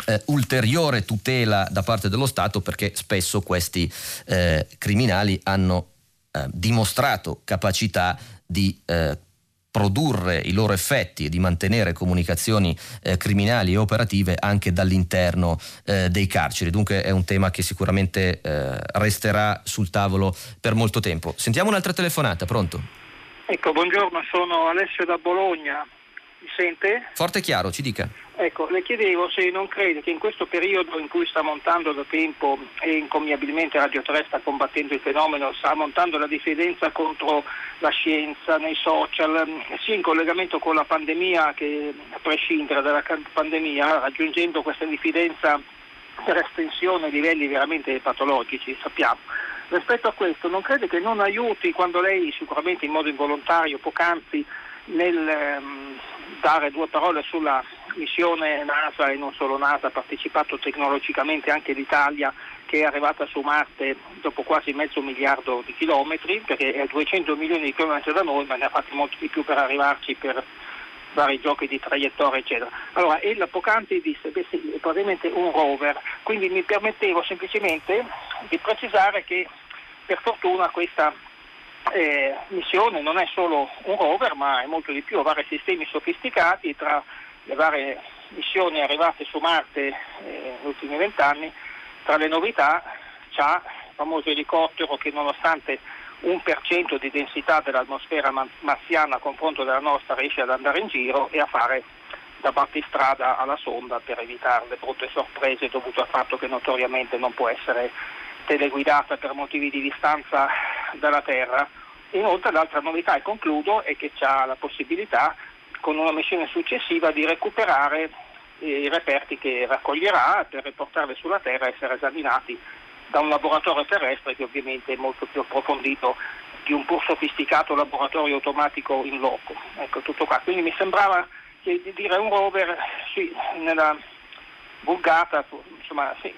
eh, ulteriore tutela da parte dello Stato perché spesso questi eh, criminali hanno eh, dimostrato capacità di eh, produrre i loro effetti e di mantenere comunicazioni eh, criminali e operative anche dall'interno eh, dei carceri. Dunque è un tema che sicuramente resterà sul tavolo per molto tempo. Sentiamo un'altra telefonata, pronto? Ecco, buongiorno, sono Alessio da Bologna. Mi sente? Forte e chiaro, ci dica. Ecco, le chiedevo se non crede che in questo periodo in cui sta montando da tempo e incommiabilmente Radio 3 sta combattendo il fenomeno, sta montando la diffidenza contro la scienza nei social, sia in collegamento con la pandemia che a prescindere dalla pandemia, raggiungendo questa diffidenza per estensione a livelli veramente patologici, sappiamo. Rispetto a questo non crede che non aiuti quando lei sicuramente in modo involontario, poc'anzi, nel um, dare due parole sulla missione NASA e non solo NASA, ha partecipato tecnologicamente anche l'Italia che è arrivata su Marte dopo quasi mezzo miliardo di chilometri, perché è a 200 milioni di chilometri da noi, ma ne ha fatti molti di più per arrivarci per vari giochi di traiettoria, eccetera. Allora, ella poc'anzi disse, beh sì, è probabilmente un rover, quindi mi permettevo semplicemente di precisare che per fortuna questa eh, missione non è solo un rover, ma è molto di più, ha vari sistemi sofisticati tra le varie missioni arrivate su Marte eh, negli ultimi vent'anni, tra le novità c'è il famoso elicottero che nonostante un per cento di densità dell'atmosfera marziana a confronto della nostra riesce ad andare in giro e a fare da battistrada alla sonda per evitare le brutte sorprese dovute al fatto che notoriamente non può essere teleguidata per motivi di distanza dalla Terra. Inoltre l'altra novità, e concludo, è che ha la possibilità con una missione successiva di recuperare i reperti che raccoglierà per riportarli sulla Terra e essere esaminati da un laboratorio terrestre che ovviamente è molto più approfondito di un pur sofisticato laboratorio automatico in loco. Ecco tutto qua. Quindi mi sembrava che di dire un rover sì, nella vulgata, insomma, sì,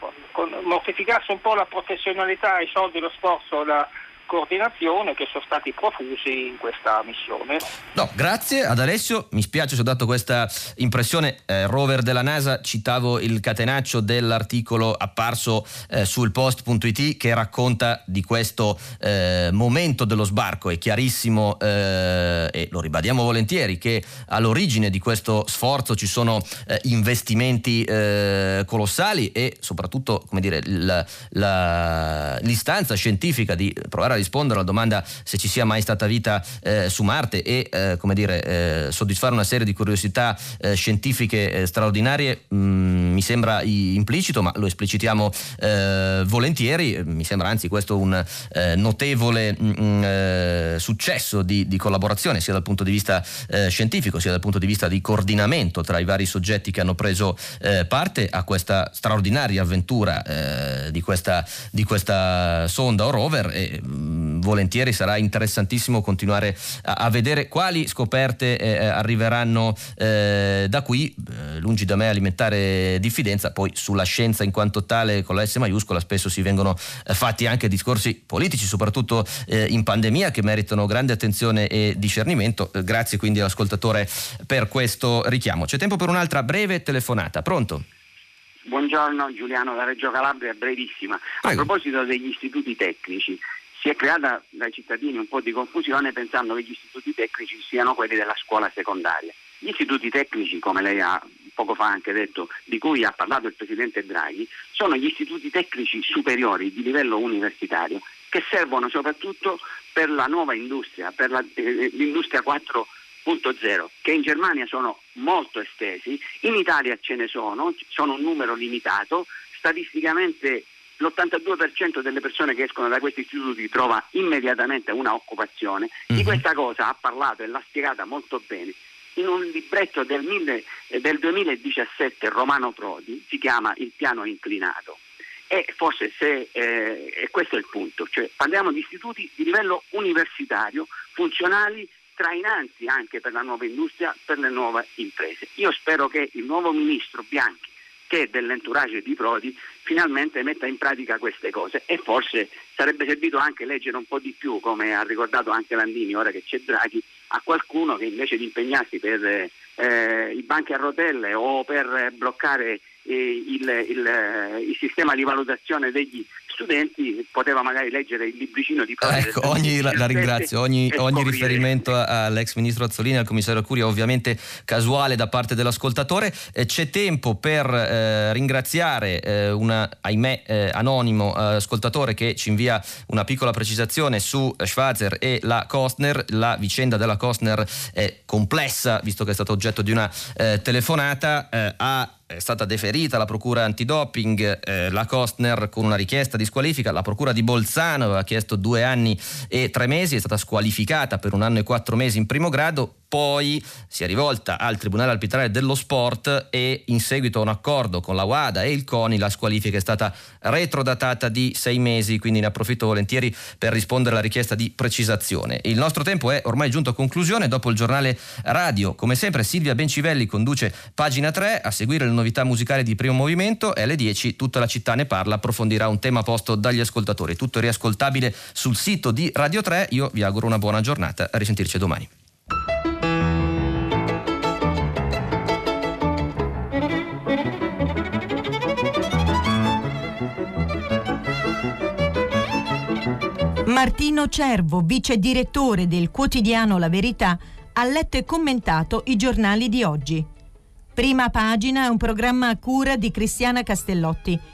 mortificarsi un po' la professionalità, i soldi, lo sforzo, la coordinazione che sono stati profusi in questa missione. No, grazie ad Alessio, mi spiace se ho dato questa impressione, eh, rover della NASA, citavo il catenaccio dell'articolo apparso eh, sul post.it che racconta di questo eh, momento dello sbarco, è chiarissimo eh, e lo ribadiamo volentieri che all'origine di questo sforzo ci sono eh, investimenti eh, colossali e soprattutto come dire, la, la, l'istanza scientifica di provare a rispondere alla domanda se ci sia mai stata vita eh, su Marte e eh, come dire, eh, soddisfare una serie di curiosità eh, scientifiche eh, straordinarie mh, mm, mi sembra implicito, ma lo esplicitiamo eh, volentieri. Mi sembra anzi questo un notevole mh, mm, successo di, di, collaborazione sia dal punto di vista scientifico sia dal punto di vista di coordinamento tra i vari soggetti che hanno preso parte a questa straordinaria avventura di questa, di questa sonda o rover e mh, mm, volentieri sarà interessantissimo continuare a, a vedere quali scoperte eh, eh arriveranno eh, da qui, eh, lungi da me alimentare diffidenza, poi sulla scienza in quanto tale con la S maiuscola spesso si vengono eh, fatti anche discorsi politici, soprattutto in pandemia, che meritano grande attenzione e discernimento. grazie quindi all'ascoltatore per questo richiamo. C'è tempo per un'altra breve telefonata. Pronto? Buongiorno Giuliano da Reggio Calabria, brevissima. A proposito degli istituti tecnici, si è creata dai cittadini un po' di confusione pensando che gli istituti tecnici siano quelli della scuola secondaria. Gli istituti tecnici, come lei ha poco fa anche detto, di cui ha parlato il Presidente Draghi, sono gli istituti tecnici superiori di livello universitario che servono soprattutto per la nuova industria, per la, eh, l'industria 4.0, che in Germania sono molto estesi, in Italia ce ne sono, sono un numero limitato, statisticamente l'82% delle persone che escono da questi istituti trova immediatamente una occupazione. Di mhm. questa cosa ha parlato e l'ha spiegata molto bene in un libretto del, mille, eh, del 2017 Romano Prodi, si chiama Il piano inclinato. E forse se, eh, e questo è il punto, cioè parliamo di istituti di livello universitario, funzionali, trainanti anche per la nuova industria, per le nuove imprese. Io spero che il nuovo ministro Bianchi che dell'entourage di Prodi finalmente metta in pratica queste cose. E forse sarebbe servito anche leggere un po' di più, come ha ricordato anche Landini, ora che c'è Draghi, a qualcuno che invece di impegnarsi per eh, i banchi a rotelle o per bloccare eh, il, il, eh, il, sistema di valutazione degli studenti poteva magari leggere il libricino di Prodi. Ecco, ogni, la, la, ringrazio, ogni, ogni riferimento all'ex ministro Azzolini e al commissario Curia ovviamente casuale da parte dell'ascoltatore. Eh, c'è tempo per eh, ringraziare eh, un, ahimè, eh, anonimo eh, ascoltatore che ci invia una piccola precisazione su Schwarzer e la Kostner. La vicenda della Kostner è complessa, visto che è stato oggetto di una eh, telefonata. ha è stata deferita la procura antidoping, eh, la Kostner con una richiesta di squalifica, la procura di Bolzano aveva chiesto due anni e tre mesi, è stata squalificata per un anno e quattro mesi in primo grado, poi si è rivolta al Tribunale Arbitrale dello Sport e in seguito a un accordo con la WADA e il CONI la squalifica è stata retrodatata di sei mesi, quindi ne approfitto volentieri per rispondere alla richiesta di precisazione. Il nostro tempo è ormai giunto a conclusione, dopo il giornale radio, come sempre Silvia Bencivelli conduce pagina 3, a seguire le novità musicali di primo movimento e alle 10 tutta la città ne parla, approfondirà un tema posto dagli ascoltatori. Tutto riascoltabile sul sito di Radio 3, io vi auguro una buona giornata, a risentirci domani. Martino Cervo, vice direttore del quotidiano La Verità, ha letto e commentato i giornali di oggi. Prima pagina è un programma a cura di Cristiana Castellotti.